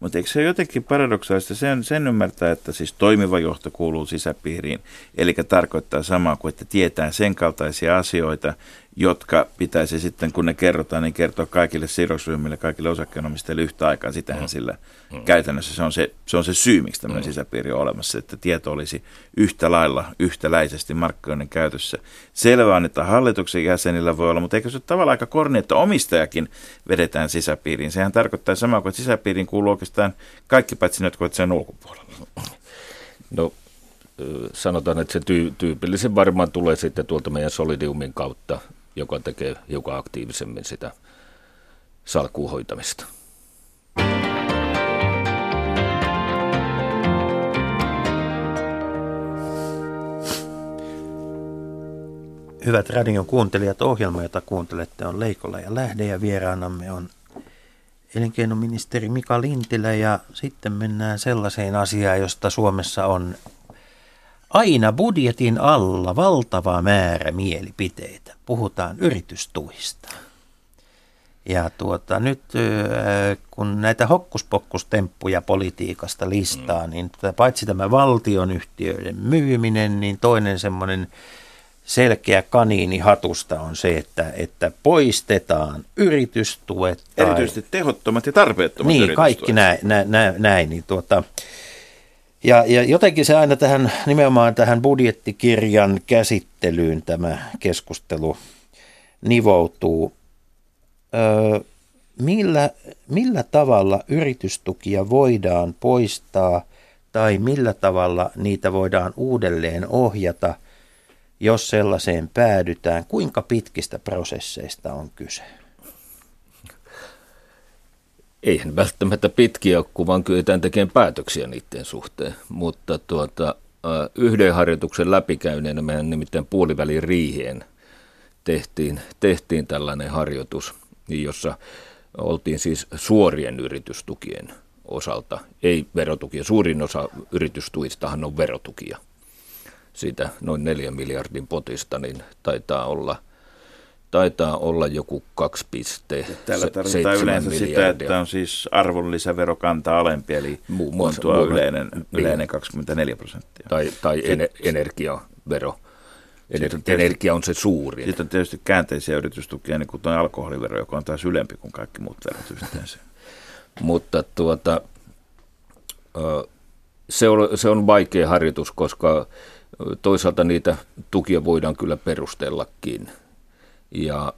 Mutta eikö se jotenkin paradoksaalista? Sen, sen ymmärtää, että siis toimiva johto kuuluu sisäpiiriin, eli tarkoittaa samaa kuin, että tietää sen kaltaisia asioita, jotka pitäisi sitten, kun ne kerrotaan, niin kertoa kaikille sidosryhmille, kaikille osakkeenomistajille yhtä aikaa. Sitähän mm. sillä mm. käytännössä se on se, se on se syy, miksi tämmöinen mm. sisäpiiri on olemassa, että tieto olisi yhtä lailla, yhtäläisesti markkinoiden käytössä. Selvää on, että hallituksen jäsenillä voi olla, mutta eikö se ole tavallaan aika korni, että omistajakin vedetään sisäpiiriin. Sehän tarkoittaa samaa kuin, että sisäpiiriin kuuluu oikeastaan kaikki paitsi ne, jotka ovat sen ulkopuolella. No sanotaan, että se tyy- tyypillisen varmaan tulee sitten tuolta meidän Solidiumin kautta joka tekee hiukan aktiivisemmin sitä salkuun hoitamista. Hyvät radion kuuntelijat, ohjelma, jota kuuntelette, on Leikolla ja Lähde ja vieraanamme on elinkeinoministeri Mika Lintilä ja sitten mennään sellaiseen asiaan, josta Suomessa on aina budjetin alla valtava määrä mielipiteitä. Puhutaan yritystuista. Ja tuota, nyt kun näitä hokkuspokkustemppuja politiikasta listaa, mm. niin paitsi tämä valtionyhtiöiden myyminen, niin toinen semmoinen selkeä kaniini hatusta on se, että, että poistetaan yritystuet. Tai... Erityisesti tehottomat ja tarpeettomat Niin, yritystuet. kaikki näin. näin, näin, näin niin tuota, ja, ja jotenkin se aina tähän nimenomaan tähän budjettikirjan käsittelyyn tämä keskustelu nivoutuu. Öö, millä, millä tavalla yritystukia voidaan poistaa tai millä tavalla niitä voidaan uudelleen ohjata, jos sellaiseen päädytään? Kuinka pitkistä prosesseista on kyse? Eihän välttämättä pitkiä ole, kun vaan kyetään tekemään päätöksiä niiden suhteen. Mutta tuota, yhden harjoituksen läpikäyneenä meidän nimittäin puolivälin riiheen tehtiin, tehtiin tällainen harjoitus, jossa oltiin siis suorien yritystukien osalta, ei verotukia. Suurin osa yritystuistahan on verotukia. Siitä noin neljän miljardin potista niin taitaa olla, taitaa olla joku kaksi piste. Täällä tarkoittaa yleensä sitä, että on siis arvonlisäverokanta alempi, eli Muun muassa, on tuo muun, yleinen, niin. yleinen 24 prosenttia. Tai, tai ener, energiavero. Ener, energia on se suuri. Sitten on tietysti käänteisiä yritystukia, niin kuin tuo alkoholivero, joka on taas ylempi kuin kaikki muut verot yhteensä. Mutta tuota, se on, se on vaikea harjoitus, koska toisaalta niitä tukia voidaan kyllä perustellakin. Ja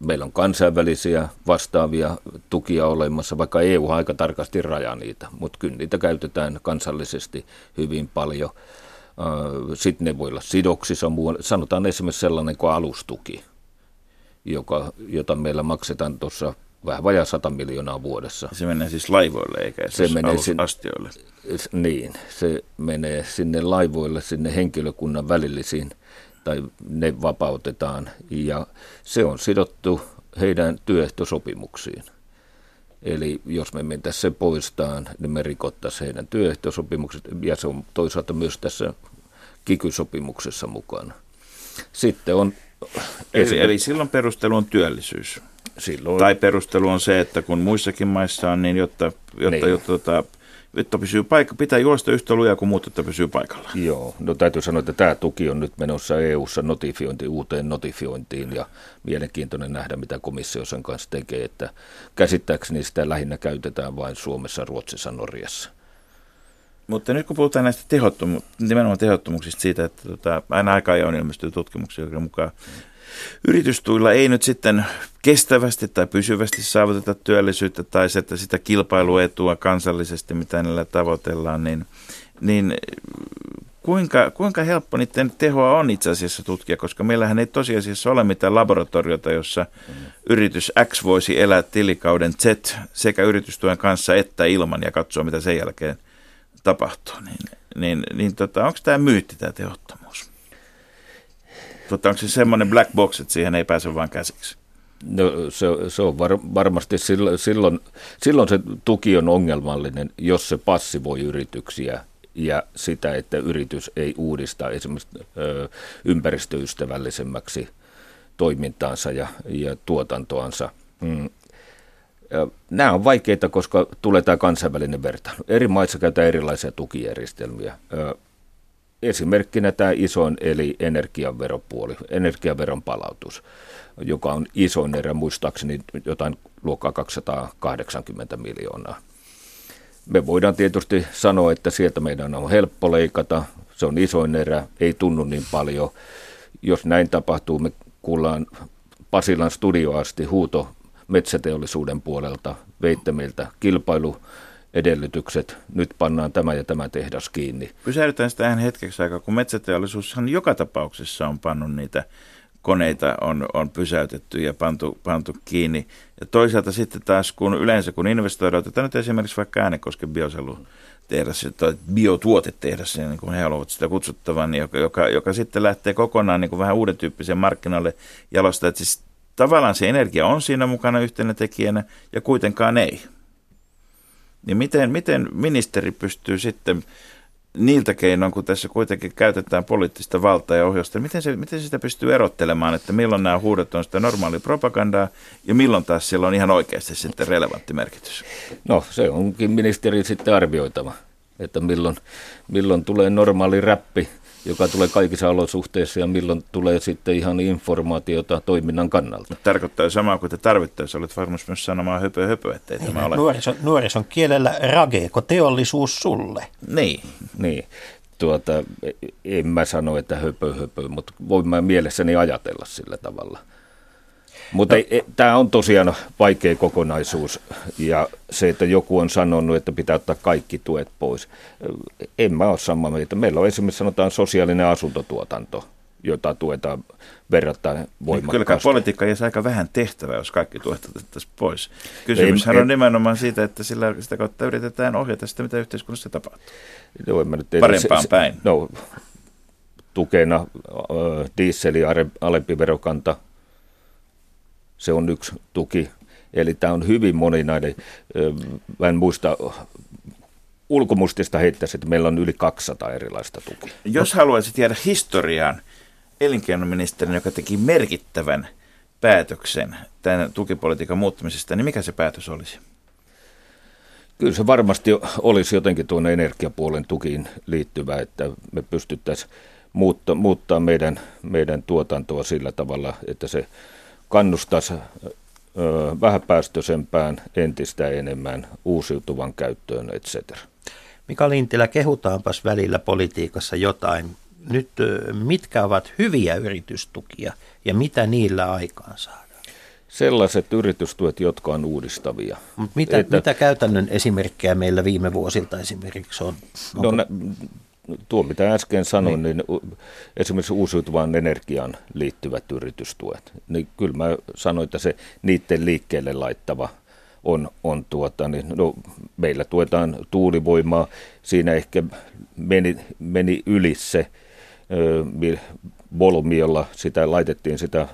meillä on kansainvälisiä vastaavia tukia olemassa, vaikka EU aika tarkasti rajaa niitä, mutta kyllä niitä käytetään kansallisesti hyvin paljon. Sitten ne voi olla sidoksissa, sanotaan esimerkiksi sellainen kuin alustuki, joka, jota meillä maksetaan tuossa vähän vajaa 100 miljoonaa vuodessa. Se menee siis laivoille eikä se menee sin, astioille. Niin, se menee sinne laivoille, sinne henkilökunnan välillisiin, tai ne vapautetaan, ja se on sidottu heidän työehtosopimuksiin. Eli jos me mentäisiin se poistaan, niin me rikottaisiin heidän työehtosopimukset, ja se on toisaalta myös tässä kikysopimuksessa mukana. Sitten on... Eli, eli silloin perustelu on työllisyys. Silloin... Tai perustelu on se, että kun muissakin maissa on, niin jotta, jotta, niin. jotta, jotta että pysyy paikka, pitää juosta yhtä lujaa kuin muut, että pysyy paikalla. Joo, no täytyy sanoa, että tämä tuki on nyt menossa EU-ssa notifiointi, uuteen notifiointiin ja mielenkiintoinen nähdä, mitä komissio sen kanssa tekee, että käsittääkseni sitä lähinnä käytetään vain Suomessa, Ruotsissa, Norjassa. Mutta nyt kun puhutaan näistä tehottomu- nimenomaan tehottomuuksista siitä, että tota, aina aikaa on ilmestynyt tutkimuksia, joiden mukaan yritystuilla ei nyt sitten kestävästi tai pysyvästi saavuteta työllisyyttä tai sitä, sitä kilpailuetua kansallisesti, mitä niillä tavoitellaan, niin, niin kuinka, kuinka helppo niiden tehoa on itse asiassa tutkia, koska meillähän ei tosiasiassa ole mitään laboratoriota, jossa yritys X voisi elää tilikauden Z sekä yritystuen kanssa että ilman ja katsoa, mitä sen jälkeen tapahtuu. Niin, niin, niin tota, onko tämä myytti, tämä tehottomuus? Tota, onko se semmoinen black box, että siihen ei pääse vaan käsiksi? No, se, se on var, varmasti silloin, silloin, se tuki on ongelmallinen, jos se passivoi yrityksiä ja sitä, että yritys ei uudista esimerkiksi ö, ympäristöystävällisemmäksi toimintaansa ja, ja tuotantoansa. Mm. Nämä on vaikeita, koska tulee tämä kansainvälinen vertailu. Eri maissa käytetään erilaisia tukijärjestelmiä. Esimerkkinä tämä isoin eli energiaveropuoli, energiaveron palautus, joka on isoin erä, muistaakseni jotain luokkaa 280 miljoonaa. Me voidaan tietysti sanoa, että sieltä meidän on helppo leikata, se on isoin erä, ei tunnu niin paljon. Jos näin tapahtuu, me kuullaan Pasilan studioasti huuto metsäteollisuuden puolelta, veittemiltä kilpailu edellytykset, nyt pannaan tämä ja tämä tehdas kiinni. Pysäytetään sitä hetkeksi aikaa, kun metsäteollisuushan joka tapauksessa on pannut niitä koneita on, on pysäytetty ja pantu, pantu kiinni. Ja toisaalta sitten taas, kun yleensä kun investoidaan, otetaan nyt esimerkiksi vaikka Äänekosken bioselu tehdas, tai biotuotetehdas, niin kuin he haluavat sitä kutsuttavan, joka, joka, joka sitten lähtee kokonaan niin kuin vähän uuden tyyppiseen markkinalle jalostaa. Että siis tavallaan se energia on siinä mukana yhtenä tekijänä ja kuitenkaan ei. Niin miten, miten ministeri pystyy sitten niiltä keinoin, kun tässä kuitenkin käytetään poliittista valtaa ja ohjausta, miten, se, miten sitä pystyy erottelemaan, että milloin nämä huudot on sitä normaalia propagandaa ja milloin taas sillä on ihan oikeasti sitten relevantti merkitys? No se onkin ministeri sitten arvioitava, että milloin, milloin tulee normaali räppi joka tulee kaikissa olosuhteissa ja milloin tulee sitten ihan informaatiota toiminnan kannalta. Tarkoittaa samaa kuin te tarvittaessa olet varmasti myös sanomaan höpö höpö, ettei niin, tämä ole. Nuorison, nuorison kielellä rageeko teollisuus sulle? Niin. niin. Tuota, en mä sano, että höpö höpö, mutta voin mä mielessäni ajatella sillä tavalla. Mutta no. tämä on tosiaan vaikea kokonaisuus ja se, että joku on sanonut, että pitää ottaa kaikki tuet pois. En mä ole samaa mieltä. Meillä on esimerkiksi sanotaan sosiaalinen asuntotuotanto, jota tuetaan verrattain niin, voimakkaasti. Kyllä politiikka jäisi aika vähän tehtävää, jos kaikki tuet otettaisiin pois. Kysymyshän on nimenomaan siitä, että sillä, sitä kautta yritetään ohjata sitä, mitä yhteiskunnassa tapahtuu. No, mä nyt Parempaan se, päin. No, tukena äh, dieseli alempi verokanta – se on yksi tuki. Eli tämä on hyvin moninainen. Mä en muista ulkomustista heittäisi, että meillä on yli 200 erilaista tukia. Jos haluaisit jäädä historiaan elinkeinoministerin, joka teki merkittävän päätöksen tämän tukipolitiikan muuttumisesta, niin mikä se päätös olisi? Kyllä se varmasti olisi jotenkin tuonne energiapuolen tukiin liittyvä, että me pystyttäisiin muutta, muuttaa meidän, meidän tuotantoa sillä tavalla, että se kannustaisi vähäpäästöisempään entistä enemmän uusiutuvan käyttöön, etc. Mika Lintilä, kehutaanpas välillä politiikassa jotain. Nyt mitkä ovat hyviä yritystukia ja mitä niillä aikaan saadaan? Sellaiset yritystuet, jotka on uudistavia. Mut mitä, että, mitä käytännön esimerkkejä meillä viime vuosilta esimerkiksi on? Onko... No, tuo mitä äsken sanoin, niin. niin esimerkiksi uusiutuvaan energiaan liittyvät yritystuet, niin kyllä mä sanoin, että se niiden liikkeelle laittava on, on tuota, niin, no, meillä tuetaan tuulivoimaa, siinä ehkä meni, meni yli se ö, volyymi, jolla sitä laitettiin sitä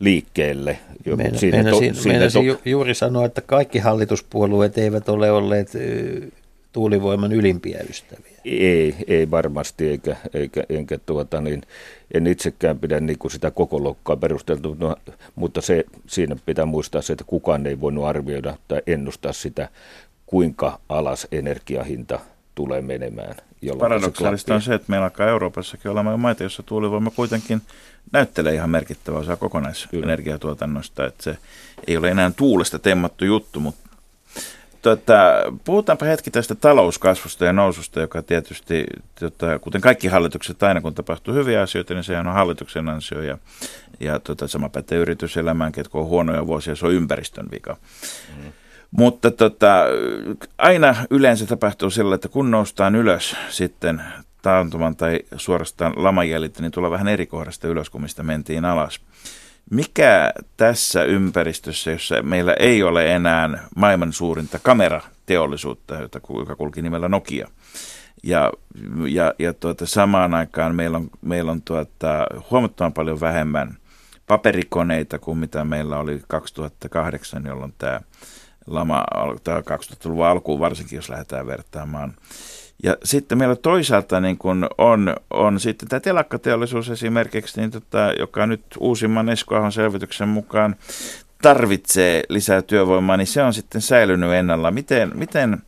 liikkeelle. Siinä meinasin, to, siinä to... juuri sanoa, että kaikki hallituspuolueet eivät ole olleet tuulivoiman ylimpiä ystäviä. Ei, ei varmasti, eikä, eikä, eikä tuota, niin, en itsekään pidä niin kuin sitä koko lokkaa perusteltu, no, mutta se, siinä pitää muistaa se, että kukaan ei voinut arvioida tai ennustaa sitä, kuinka alas energiahinta tulee menemään. Paradoksaalista on se, että meillä alkaa Euroopassakin olemaan maita, jossa tuulivoima kuitenkin näyttelee ihan merkittävä osa kokonaisenergiatuotannosta. Että se ei ole enää tuulesta temmattu juttu, mutta Tota, puhutaanpa hetki tästä talouskasvusta ja noususta, joka tietysti, tota, kuten kaikki hallitukset, aina kun tapahtuu hyviä asioita, niin sehän on hallituksen ansio. Ja, ja tota, sama pätee yrityselämäänkin, että kun on huonoja vuosia, se on ympäristön vika. Mm. Mutta tota, aina yleensä tapahtuu sillä, että kun noustaan ylös sitten taantuman tai suorastaan lamajäljiltä, niin tulee vähän eri kohdasta ylös kuin mistä mentiin alas. Mikä tässä ympäristössä, jossa meillä ei ole enää maailman suurinta kamerateollisuutta, joka kulki nimellä Nokia, ja, ja, ja tuota, samaan aikaan meillä on, meillä on tuota, huomattavan paljon vähemmän paperikoneita kuin mitä meillä oli 2008, jolloin tämä lama, tämä 2000-luvun alkuun varsinkin, jos lähdetään vertaamaan ja sitten meillä toisaalta niin kun on, on sitten tämä telakkateollisuus esimerkiksi, niin tota, joka nyt uusimman Eskoahon selvityksen mukaan tarvitsee lisää työvoimaa, niin se on sitten säilynyt ennalla. Miten, miten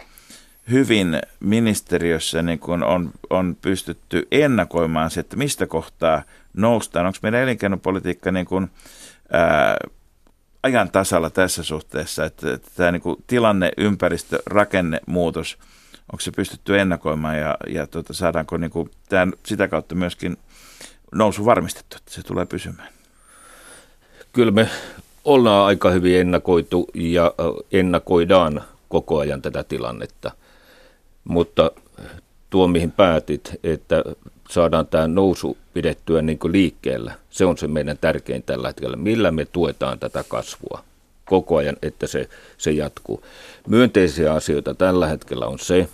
hyvin ministeriössä niin kun on, on pystytty ennakoimaan se, että mistä kohtaa noustaan? Onko meidän elinkeinopolitiikka niin kun, ää, ajan tasalla tässä suhteessa, että, että tämä niin tilanne, ympäristö, rakennemuutos – onko se pystytty ennakoimaan ja, ja tuota, saadaanko niin kuin tämän, sitä kautta myöskin nousu varmistettu, että se tulee pysymään? Kyllä me ollaan aika hyvin ennakoitu ja ennakoidaan koko ajan tätä tilannetta, mutta tuo mihin päätit, että saadaan tämä nousu pidettyä niin kuin liikkeellä, se on se meidän tärkein tällä hetkellä, millä me tuetaan tätä kasvua koko ajan, että se, se jatkuu. Myönteisiä asioita tällä hetkellä on se,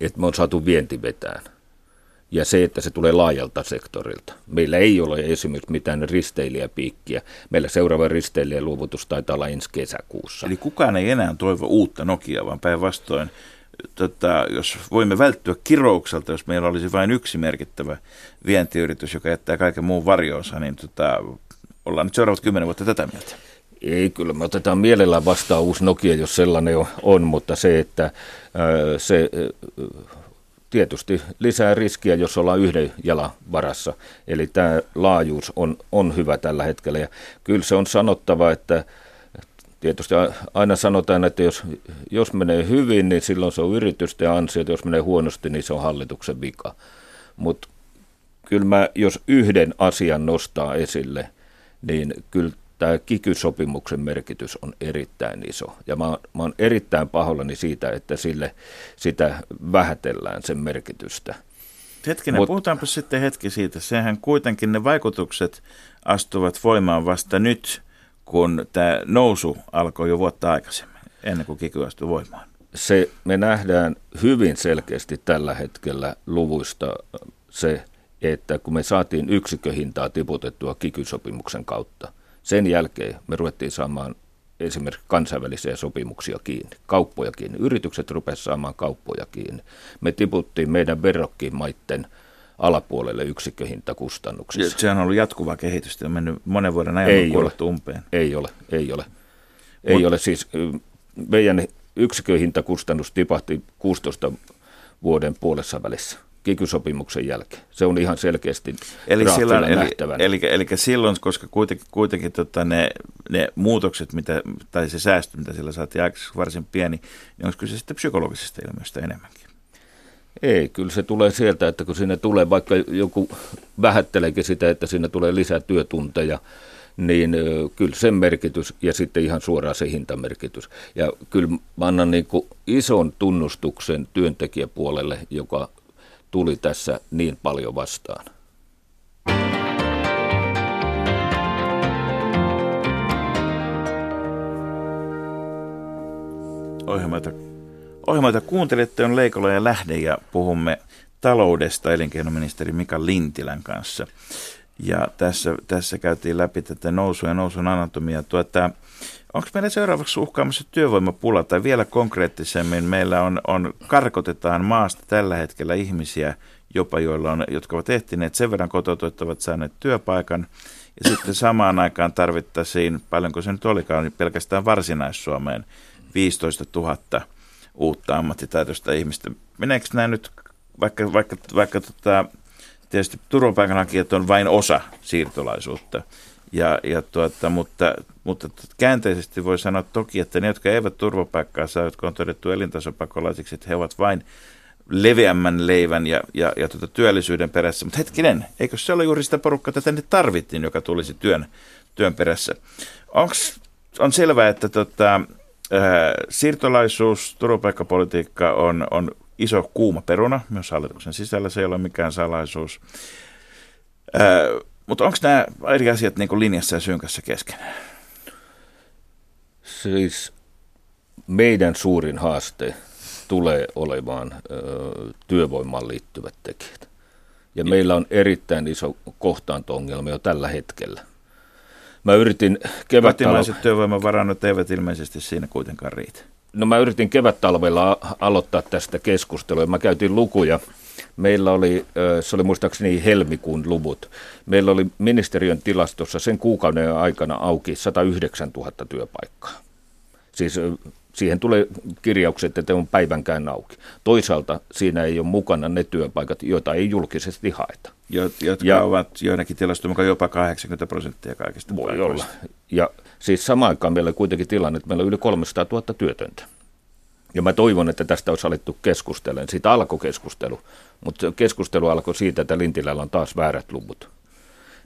että me on saatu vienti vetään. Ja se, että se tulee laajalta sektorilta. Meillä ei ole esimerkiksi mitään risteilijäpiikkiä. Meillä seuraava risteilijän luovutus taitaa olla ensi kesäkuussa. Eli kukaan ei enää toivo uutta Nokia, vaan päinvastoin, tota, jos voimme välttyä kiroukselta, jos meillä olisi vain yksi merkittävä vientiyritys, joka jättää kaiken muun varjoonsa, niin tota, ollaan nyt seuraavat kymmenen vuotta tätä mieltä. Ei, kyllä me otetaan mielellään vastaan uusi Nokia, jos sellainen on, mutta se, että se tietysti lisää riskiä, jos ollaan yhden jalan varassa. Eli tämä laajuus on, on hyvä tällä hetkellä. Ja kyllä se on sanottava, että tietysti aina sanotaan, että jos, jos menee hyvin, niin silloin se on yritysten ansiot, jos menee huonosti, niin se on hallituksen vika. Mutta kyllä mä, jos yhden asian nostaa esille, niin kyllä tämä kikysopimuksen merkitys on erittäin iso. Ja mä, mä oon erittäin pahoillani siitä, että sille sitä vähätellään sen merkitystä. Hetkinen, Mut, puhutaanpa sitten hetki siitä. Sehän kuitenkin ne vaikutukset astuvat voimaan vasta nyt, kun tämä nousu alkoi jo vuotta aikaisemmin, ennen kuin kiky astui voimaan. Se, me nähdään hyvin selkeästi tällä hetkellä luvuista se, että kun me saatiin yksikköhintaa tiputettua kikysopimuksen kautta – sen jälkeen me ruvettiin saamaan esimerkiksi kansainvälisiä sopimuksia kiinni, kauppoja kiinni. Yritykset rupesivat saamaan kauppoja kiinni. Me tiputtiin meidän verrokkimaiden alapuolelle yksikköhintakustannuksissa. Se on ollut jatkuvaa kehitystä, on mennyt monen vuoden ajan Ei ole. umpeen. Ei ole, ei ole. Ei Mut, ole siis, meidän yksikköhintakustannus tipahti 16 vuoden puolessa välissä kikysopimuksen jälkeen. Se on ihan selkeästi eli silloin, eli, eli, eli, silloin, koska kuitenkin, kuitenkin tota ne, ne muutokset, mitä, tai se säästö, mitä sillä saatiin aikaisemmin varsin pieni, niin onko kyse sitten psykologisesta ilmiöstä enemmänkin? Ei, kyllä se tulee sieltä, että kun sinne tulee, vaikka joku vähätteleekin sitä, että sinne tulee lisää työtunteja, niin kyllä sen merkitys ja sitten ihan suoraan se hintamerkitys. Ja kyllä mä annan niin kuin ison tunnustuksen työntekijäpuolelle, joka tuli tässä niin paljon vastaan. Ohjelmaita, ohjelmaita kuuntelette on Leikola ja Lähde ja puhumme taloudesta elinkeinoministeri Mika Lintilän kanssa. Ja tässä, tässä käytiin läpi tätä nousua ja nousun anatomia. Tuota, Onko meillä seuraavaksi uhkaamassa työvoimapula tai vielä konkreettisemmin meillä on, on karkotetaan maasta tällä hetkellä ihmisiä, jopa joilla on, jotka ovat ehtineet sen verran kotoutua, että ovat saaneet työpaikan. Ja sitten samaan aikaan tarvittaisiin, paljonko se nyt olikaan, niin pelkästään varsinais-Suomeen 15 000 uutta ammattitaitoista ihmistä. Meneekö nämä nyt, vaikka, vaikka, vaikka tota, tietysti turvapaikanhakijat on vain osa siirtolaisuutta, ja, ja tuota, mutta, mutta käänteisesti voi sanoa toki, että ne, jotka eivät turvapaikkaa saa, jotka on todettu elintasopakolaisiksi, että he ovat vain leveämmän leivän ja, ja, ja tuota työllisyyden perässä. Mutta hetkinen, eikö se ole juuri sitä porukkaa, että tänne tarvittiin, joka tulisi työn, työn perässä? Onks, on selvää, että tota, äh, siirtolaisuus, turvapaikkapolitiikka on, on iso kuuma peruna myös hallituksen sisällä, se ei ole mikään salaisuus. Äh, mutta onko nämä eri asiat niin linjassa ja synkässä keskenään? Siis meidän suurin haaste tulee olemaan ö, työvoimaan liittyvät tekijät. Ja meillä on erittäin iso kohtaanto-ongelma jo tällä hetkellä. Mä yritin kevät Kotimaiset työvoimavarannot eivät ilmeisesti siinä kuitenkaan riitä. No mä yritin kevät-talvella aloittaa tästä keskustelua. Mä käytin lukuja Meillä oli, se oli muistaakseni helmikuun luvut, meillä oli ministeriön tilastossa sen kuukauden aikana auki 109 000 työpaikkaa. Siis siihen tulee kirjaukset, että on päivänkään auki. Toisaalta siinä ei ole mukana ne työpaikat, joita ei julkisesti haeta. Jotka ja, ovat joidenkin tilastojen mukaan jopa 80 prosenttia kaikista Voi paikoista. olla. Ja siis samaan aikaan meillä on kuitenkin tilanne, että meillä on yli 300 000 työtöntä. Ja mä toivon, että tästä olisi alettu keskustella. Siitä alkoi keskustelu, mutta keskustelu alkoi siitä, että Lintilällä on taas väärät luvut.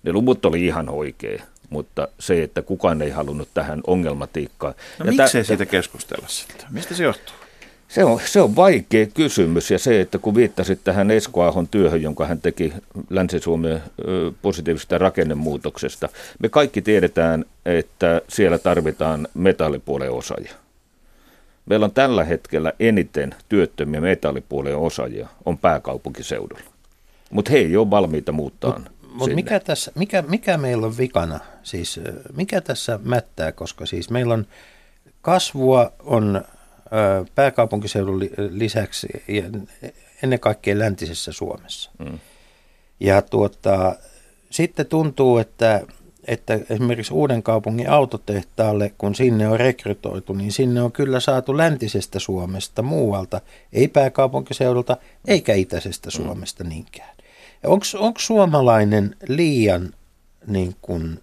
Ne luvut oli ihan oikein, mutta se, että kukaan ei halunnut tähän ongelmatiikkaan. No ja miksei tä- siitä keskustella sitten? Mistä se johtuu? Se on, se on vaikea kysymys ja se, että kun viittasit tähän Esko Ahon työhön, jonka hän teki Länsi-Suomen positiivisesta rakennemuutoksesta, me kaikki tiedetään, että siellä tarvitaan metallipuolen osaajia. Meillä on tällä hetkellä eniten työttömiä metallipuolen osaajia on pääkaupunkiseudulla. Mutta he ei ole valmiita muuttaa Mutta mut mikä, tässä, mikä, mikä meillä on vikana? Siis mikä tässä mättää, koska siis meillä on kasvua on pääkaupunkiseudun lisäksi ja ennen kaikkea läntisessä Suomessa. Mm. Ja tuota, sitten tuntuu, että että esimerkiksi uuden kaupungin autotehtaalle, kun sinne on rekrytoitu, niin sinne on kyllä saatu läntisestä Suomesta muualta, ei pääkaupunkiseudulta eikä itäisestä mm. Suomesta niinkään. Onko suomalainen liian niin kuin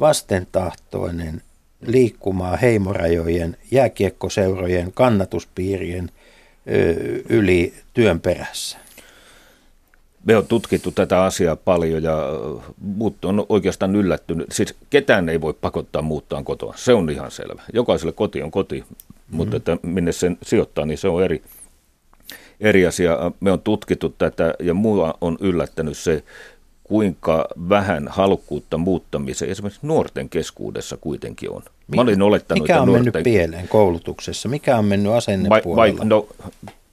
vastentahtoinen liikkumaan heimorajojen, jääkiekkoseurojen, kannatuspiirien yli työn perässä? me on tutkittu tätä asiaa paljon ja muut on oikeastaan yllättynyt. Siis ketään ei voi pakottaa muuttaa kotoa. Se on ihan selvä. Jokaiselle koti on koti, mm-hmm. mutta että minne sen sijoittaa, niin se on eri, eri asia. Me on tutkittu tätä ja mua on yllättänyt se, kuinka vähän halukkuutta muuttamiseen esimerkiksi nuorten keskuudessa kuitenkin on. Mä olin olettanut, Mikä on nuorten... mennyt pieleen koulutuksessa? Mikä on mennyt asennepuolella? Vai, vai, no,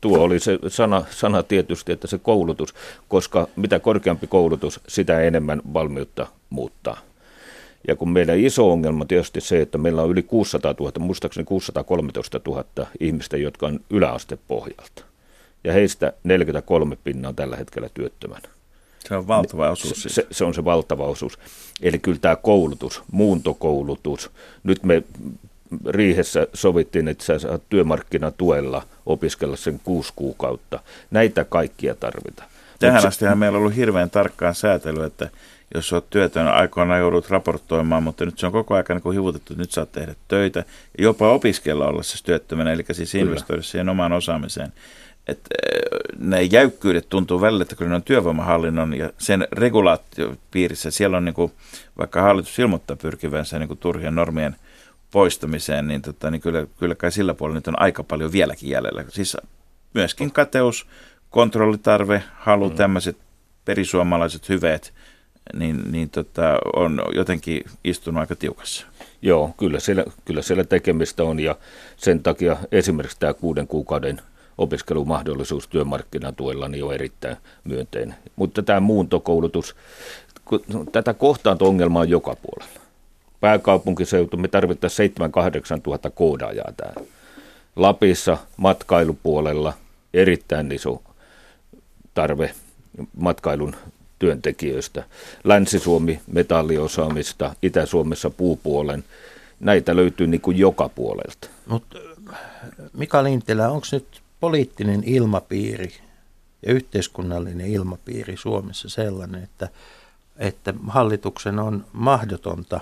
tuo oli se sana, sana tietysti, että se koulutus, koska mitä korkeampi koulutus, sitä enemmän valmiutta muuttaa. Ja kun meidän iso ongelma tietysti se, että meillä on yli 600 000, muistaakseni 613 000 ihmistä, jotka on yläastepohjalta. Ja heistä 43 pinnaa tällä hetkellä työttömänä. Se on valtava osuus. Se, se, se on se valtava osuus. Eli kyllä tämä koulutus, muuntokoulutus, nyt me riihessä sovittiin, että sä saat työmarkkinatuella opiskella sen kuusi kuukautta. Näitä kaikkia tarvitaan. Tähän asti meillä on ollut hirveän tarkkaan säätely, että jos olet työtön, aikoina joudut raportoimaan, mutta nyt se on koko ajan niin hivutettu, että nyt saat tehdä töitä ja jopa opiskella ollessa työttömänä, eli siis investoida siihen omaan osaamiseen. Että ne jäykkyydet tuntuu välillä, että kun ne on työvoimahallinnon ja sen regulaatiopiirissä, siellä on niin kuin, vaikka hallitus ilmoittaa pyrkivänsä niin kuin turhien normien poistamiseen, niin, tota, niin kyllä, kyllä kai sillä puolella nyt on aika paljon vieläkin jäljellä. Siis myöskin kateus, kontrollitarve, halu, mm. tämmöiset perisuomalaiset hyveet, niin, niin tota, on jotenkin istunut aika tiukassa. Joo, kyllä siellä, kyllä siellä tekemistä on ja sen takia esimerkiksi tämä kuuden kuukauden opiskelumahdollisuus työmarkkinatuella niin on erittäin myönteinen. Mutta tämä muuntokoulutus, tätä kohtaanto-ongelmaa on joka puolella. Pääkaupunkiseutu, me tarvittaisiin 7-8 tuhatta koodaajaa täällä. Lapissa matkailupuolella erittäin iso tarve matkailun työntekijöistä. Länsi-Suomi metalliosaamista, Itä-Suomessa puupuolen. Näitä löytyy niin kuin joka puolelta. Mutta Mika Lintilä, onko nyt poliittinen ilmapiiri ja yhteiskunnallinen ilmapiiri Suomessa sellainen, että, että hallituksen on mahdotonta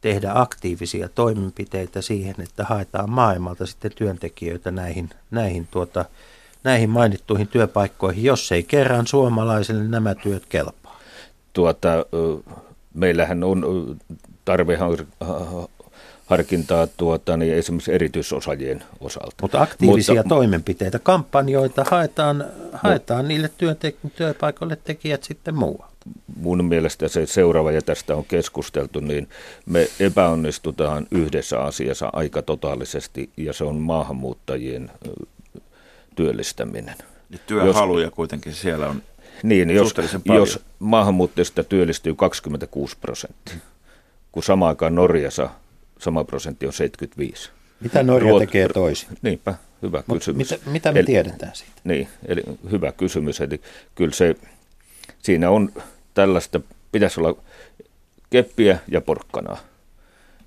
tehdä aktiivisia toimenpiteitä siihen, että haetaan maailmalta sitten työntekijöitä näihin, näihin tuota, näihin mainittuihin työpaikkoihin, jos ei kerran suomalaisille nämä työt kelpaa? Tuota, meillähän on tarve harkintaa tuota, niin esimerkiksi erityisosajien osalta. Mutta aktiivisia Mutta, toimenpiteitä, kampanjoita haetaan, haetaan no, niille työntek- työpaikoille tekijät sitten muualta. Mun mielestä se seuraava, ja tästä on keskusteltu, niin me epäonnistutaan yhdessä asiassa aika totaalisesti, ja se on maahanmuuttajien työllistäminen. Ja työhaluja jos, kuitenkin siellä on niin, jos, jos maahanmuuttajista työllistyy 26 prosenttia, kun samaan aikaan Norjassa sama prosentti on 75. Mitä Norja Ruot, tekee toisin? Niinpä, hyvä Mut kysymys. Mitä, mitä me eli, tiedetään siitä? Niin, eli hyvä kysymys. Eli kyllä se, siinä on tällaista, pitäisi olla keppiä ja porkkanaa.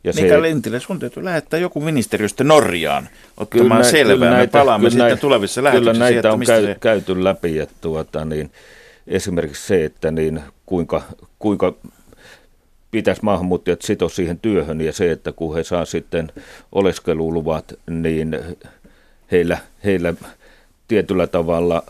Ja Mika se, Lintilä, sun täytyy lähettää joku ministeriöstä Norjaan ottamaan kyllä, selvää. Kyllä näitä, Me palaamme sitten näitä, tulevissa lähetyksissä. Kyllä näitä on käy, se... käyty läpi. Että tuota, niin, esimerkiksi se, että niin, kuinka, kuinka pitäisi maahanmuuttajat sitoa siihen työhön ja se, että kun he saa sitten oleskeluluvat, niin heillä, heillä tietyllä tavalla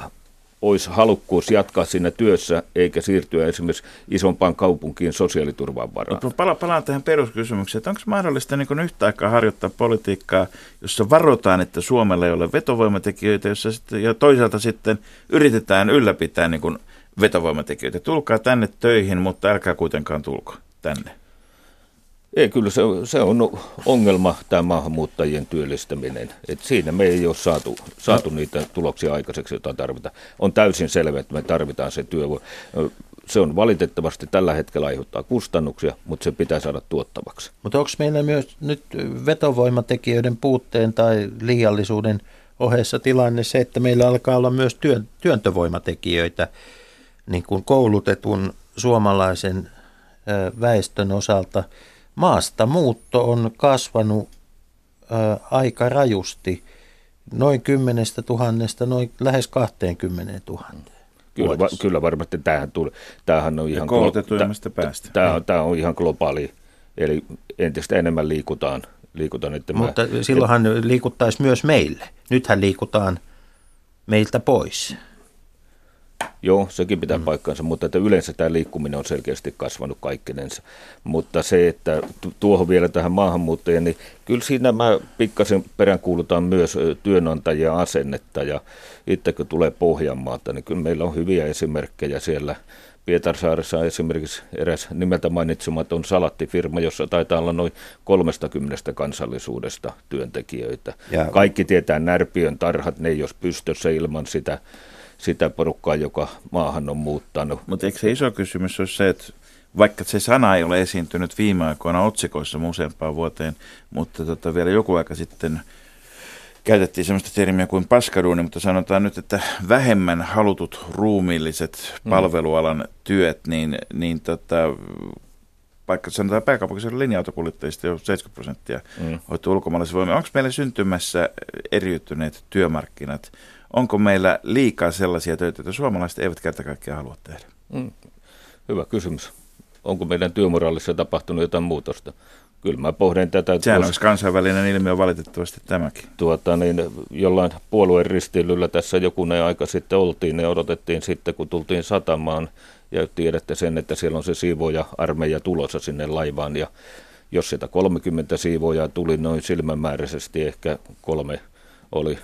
olisi halukkuus jatkaa siinä työssä, eikä siirtyä esimerkiksi isompaan kaupunkiin sosiaaliturvan varaan. Pala, palaan tähän peruskysymykseen, että onko mahdollista niin yhtä aikaa harjoittaa politiikkaa, jossa varotaan, että Suomella ei ole vetovoimatekijöitä, jossa sitten, ja toisaalta sitten yritetään ylläpitää niin kuin vetovoimatekijöitä. Tulkaa tänne töihin, mutta älkää kuitenkaan tulko tänne. Ei, kyllä se, se on ongelma, tämä maahanmuuttajien työllistäminen. Et siinä me ei ole saatu, saatu no. niitä tuloksia aikaiseksi, joita tarvitaan. On täysin selvä, että me tarvitaan se työ. Se on valitettavasti tällä hetkellä aiheuttaa kustannuksia, mutta se pitää saada tuottavaksi. Mutta onko meillä myös nyt vetovoimatekijöiden puutteen tai liiallisuuden ohessa tilanne se, että meillä alkaa olla myös työn, työntövoimatekijöitä, niin kuin koulutetun suomalaisen väestön osalta – maasta muutto on kasvanut aika rajusti, noin 10 tuhannesta, noin lähes 20 000. Kyllä, va, kyllä varmasti tämähän, tuli, tämähän on ihan, glo- päästä. Tämä, on, tämä on ihan globaali, eli entistä enemmän liikutaan. liikutaan että Mutta mä, silloinhan et, liikuttaisi myös meille. Nythän liikutaan meiltä pois. Joo, sekin pitää mm. paikkansa, mutta että yleensä tämä liikkuminen on selkeästi kasvanut kaikkinensa. Mutta se, että tuohon vielä tähän maahanmuuttajien, niin kyllä siinä mä pikkasen peräänkuulutaan myös työnantajien asennetta ja itse kun tulee Pohjanmaata, niin kyllä meillä on hyviä esimerkkejä siellä. Pietarsaaressa esimerkiksi eräs nimeltä mainitsematon salattifirma, jossa taitaa olla noin 30 kansallisuudesta työntekijöitä. Ja. Kaikki tietää Närpiön tarhat, ne ei olisi pystyssä ilman sitä sitä porukkaa, joka maahan on muuttanut. Mutta eikö se iso kysymys ole se, että vaikka se sana ei ole esiintynyt viime aikoina otsikoissa useampaan vuoteen, mutta tota vielä joku aika sitten käytettiin sellaista termiä kuin paskaduuni, mutta sanotaan nyt, että vähemmän halutut ruumiilliset mm. palvelualan työt, niin, niin tota, vaikka sanotaan pääkaupunkiseudulla linja-autokuljettajista jo 70 prosenttia mm. hoituu ulkomaalaisen voimia. Onko meillä syntymässä eriytyneet työmarkkinat? Onko meillä liikaa sellaisia töitä, joita suomalaiset eivät kerta kaikkiaan halua tehdä? Mm. Hyvä kysymys. Onko meidän työmoraalissa tapahtunut jotain muutosta? Kyllä mä pohdin tätä. Sehän olisi kansainvälinen ilmiö valitettavasti tämäkin. Tuota, niin jollain puolueen risteilyllä tässä joku aika sitten oltiin ja odotettiin sitten, kun tultiin satamaan ja tiedätte sen, että siellä on se siivoja armeija tulossa sinne laivaan ja jos sitä 30 siivoja tuli noin silmämääräisesti, ehkä kolme oli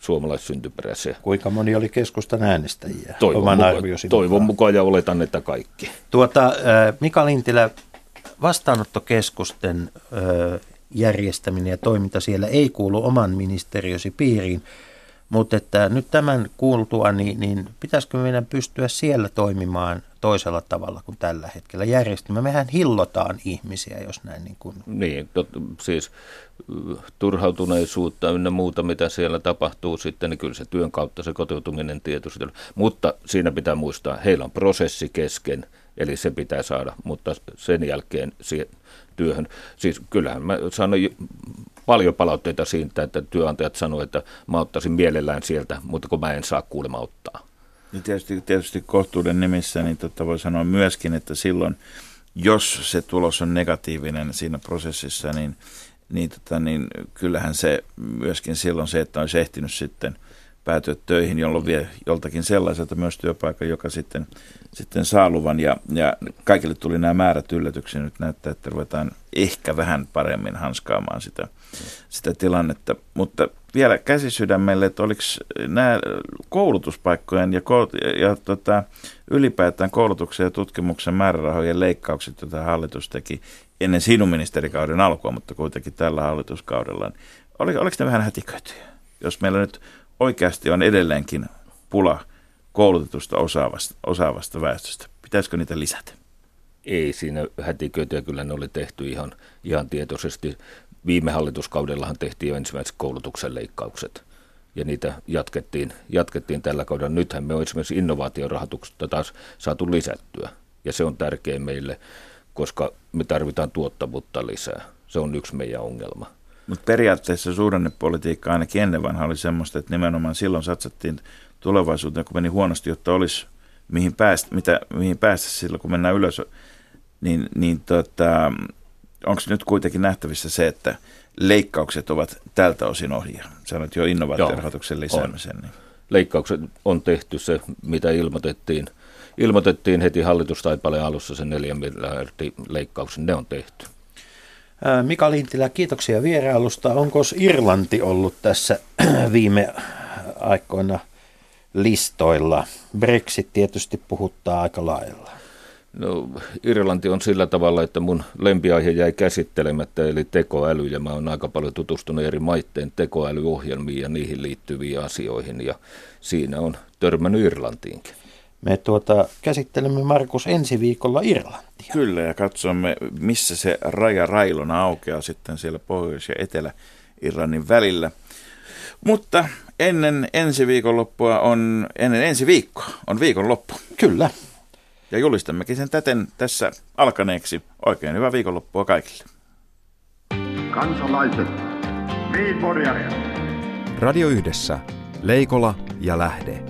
suomalaissyntyperäisiä. Kuinka moni oli keskustan äänestäjiä? Toivon, oman mukaan, toivon mukaan ja oletan, että kaikki. Tuota, Mika Lintilä, vastaanottokeskusten järjestäminen ja toiminta siellä ei kuulu oman ministeriösi piiriin. Mutta että nyt tämän kuultua, niin, niin pitäisikö meidän pystyä siellä toimimaan toisella tavalla kuin tällä hetkellä järjestelmä? Mehän hillotaan ihmisiä, jos näin niin kuin... Niin, tot, siis turhautuneisuutta ynnä muuta, mitä siellä tapahtuu sitten, niin kyllä se työn kautta se kotoutuminen tietysti. Mutta siinä pitää muistaa, heillä on prosessi kesken, eli se pitää saada, mutta sen jälkeen työhön. Siis kyllähän mä sanoin paljon palautteita siitä, että työnantajat sanoivat, että mä ottaisin mielellään sieltä, mutta kun mä en saa kuulemma ottaa. Ja tietysti, tietysti kohtuuden nimissä niin totta voi sanoa myöskin, että silloin, jos se tulos on negatiivinen siinä prosessissa, niin, niin, tota, niin kyllähän se myöskin silloin se, että olisi ehtinyt sitten – päätyä töihin, jolloin vie joltakin sellaiselta myös työpaikan, joka sitten, sitten saa luvan. Ja, ja kaikille tuli nämä määrät yllätyksiä. Nyt näyttää, että ruvetaan ehkä vähän paremmin hanskaamaan sitä, sitä tilannetta. Mutta vielä käsisydämelle, että oliko nämä koulutuspaikkojen ja, ja, ja tota, ylipäätään koulutuksen ja tutkimuksen määrärahojen leikkaukset, joita hallitus teki ennen sinun ministerikauden alkua, mutta kuitenkin tällä hallituskaudella, niin oliko, oliko ne vähän hätiköityjä? Jos meillä nyt oikeasti on edelleenkin pula koulutetusta osaavasta, osaavasta väestöstä. Pitäisikö niitä lisätä? Ei siinä hätiköityä, kyllä ne oli tehty ihan, ihan tietoisesti. Viime hallituskaudellahan tehtiin ensimmäiset koulutuksen leikkaukset ja niitä jatkettiin, jatkettiin tällä kaudella. Nythän me on esimerkiksi innovaatiorahoituksesta taas saatu lisättyä ja se on tärkeä meille, koska me tarvitaan tuottavuutta lisää. Se on yksi meidän ongelma. Mutta periaatteessa suhdannepolitiikka ainakin ennen vanha oli semmoista, että nimenomaan silloin satsattiin tulevaisuuteen, kun meni huonosti, jotta olisi mihin päästä, mitä, mihin päästä silloin, kun mennään ylös. Niin, niin tota, onko nyt kuitenkin nähtävissä se, että leikkaukset ovat tältä osin ohi? Sanoit jo innovaatiorahoituksen lisäämisen. Niin. Leikkaukset on tehty se, mitä ilmoitettiin. Ilmoitettiin heti hallitustaipaleen alussa sen neljän miljardin leikkauksen, ne on tehty. Mika Lintilä, kiitoksia vierailusta. Onko Irlanti ollut tässä viime aikoina listoilla? Brexit tietysti puhuttaa aika lailla. No, Irlanti on sillä tavalla, että mun lempiaihe jäi käsittelemättä, eli tekoäly, ja mä oon aika paljon tutustunut eri maitteen tekoälyohjelmiin ja niihin liittyviin asioihin, ja siinä on törmännyt Irlantiinkin. Me tuota, käsittelemme Markus ensi viikolla Irlantia. Kyllä ja katsomme, missä se raja railona aukeaa sitten siellä Pohjois- ja Etelä-Irlannin välillä. Mutta ennen ensi viikonloppua on, ennen ensi viikkoa on viikonloppu. Kyllä. Ja julistammekin sen täten tässä alkaneeksi. Oikein hyvää viikonloppua kaikille. Kansalaiset, Radio Yhdessä, Leikola ja Lähde.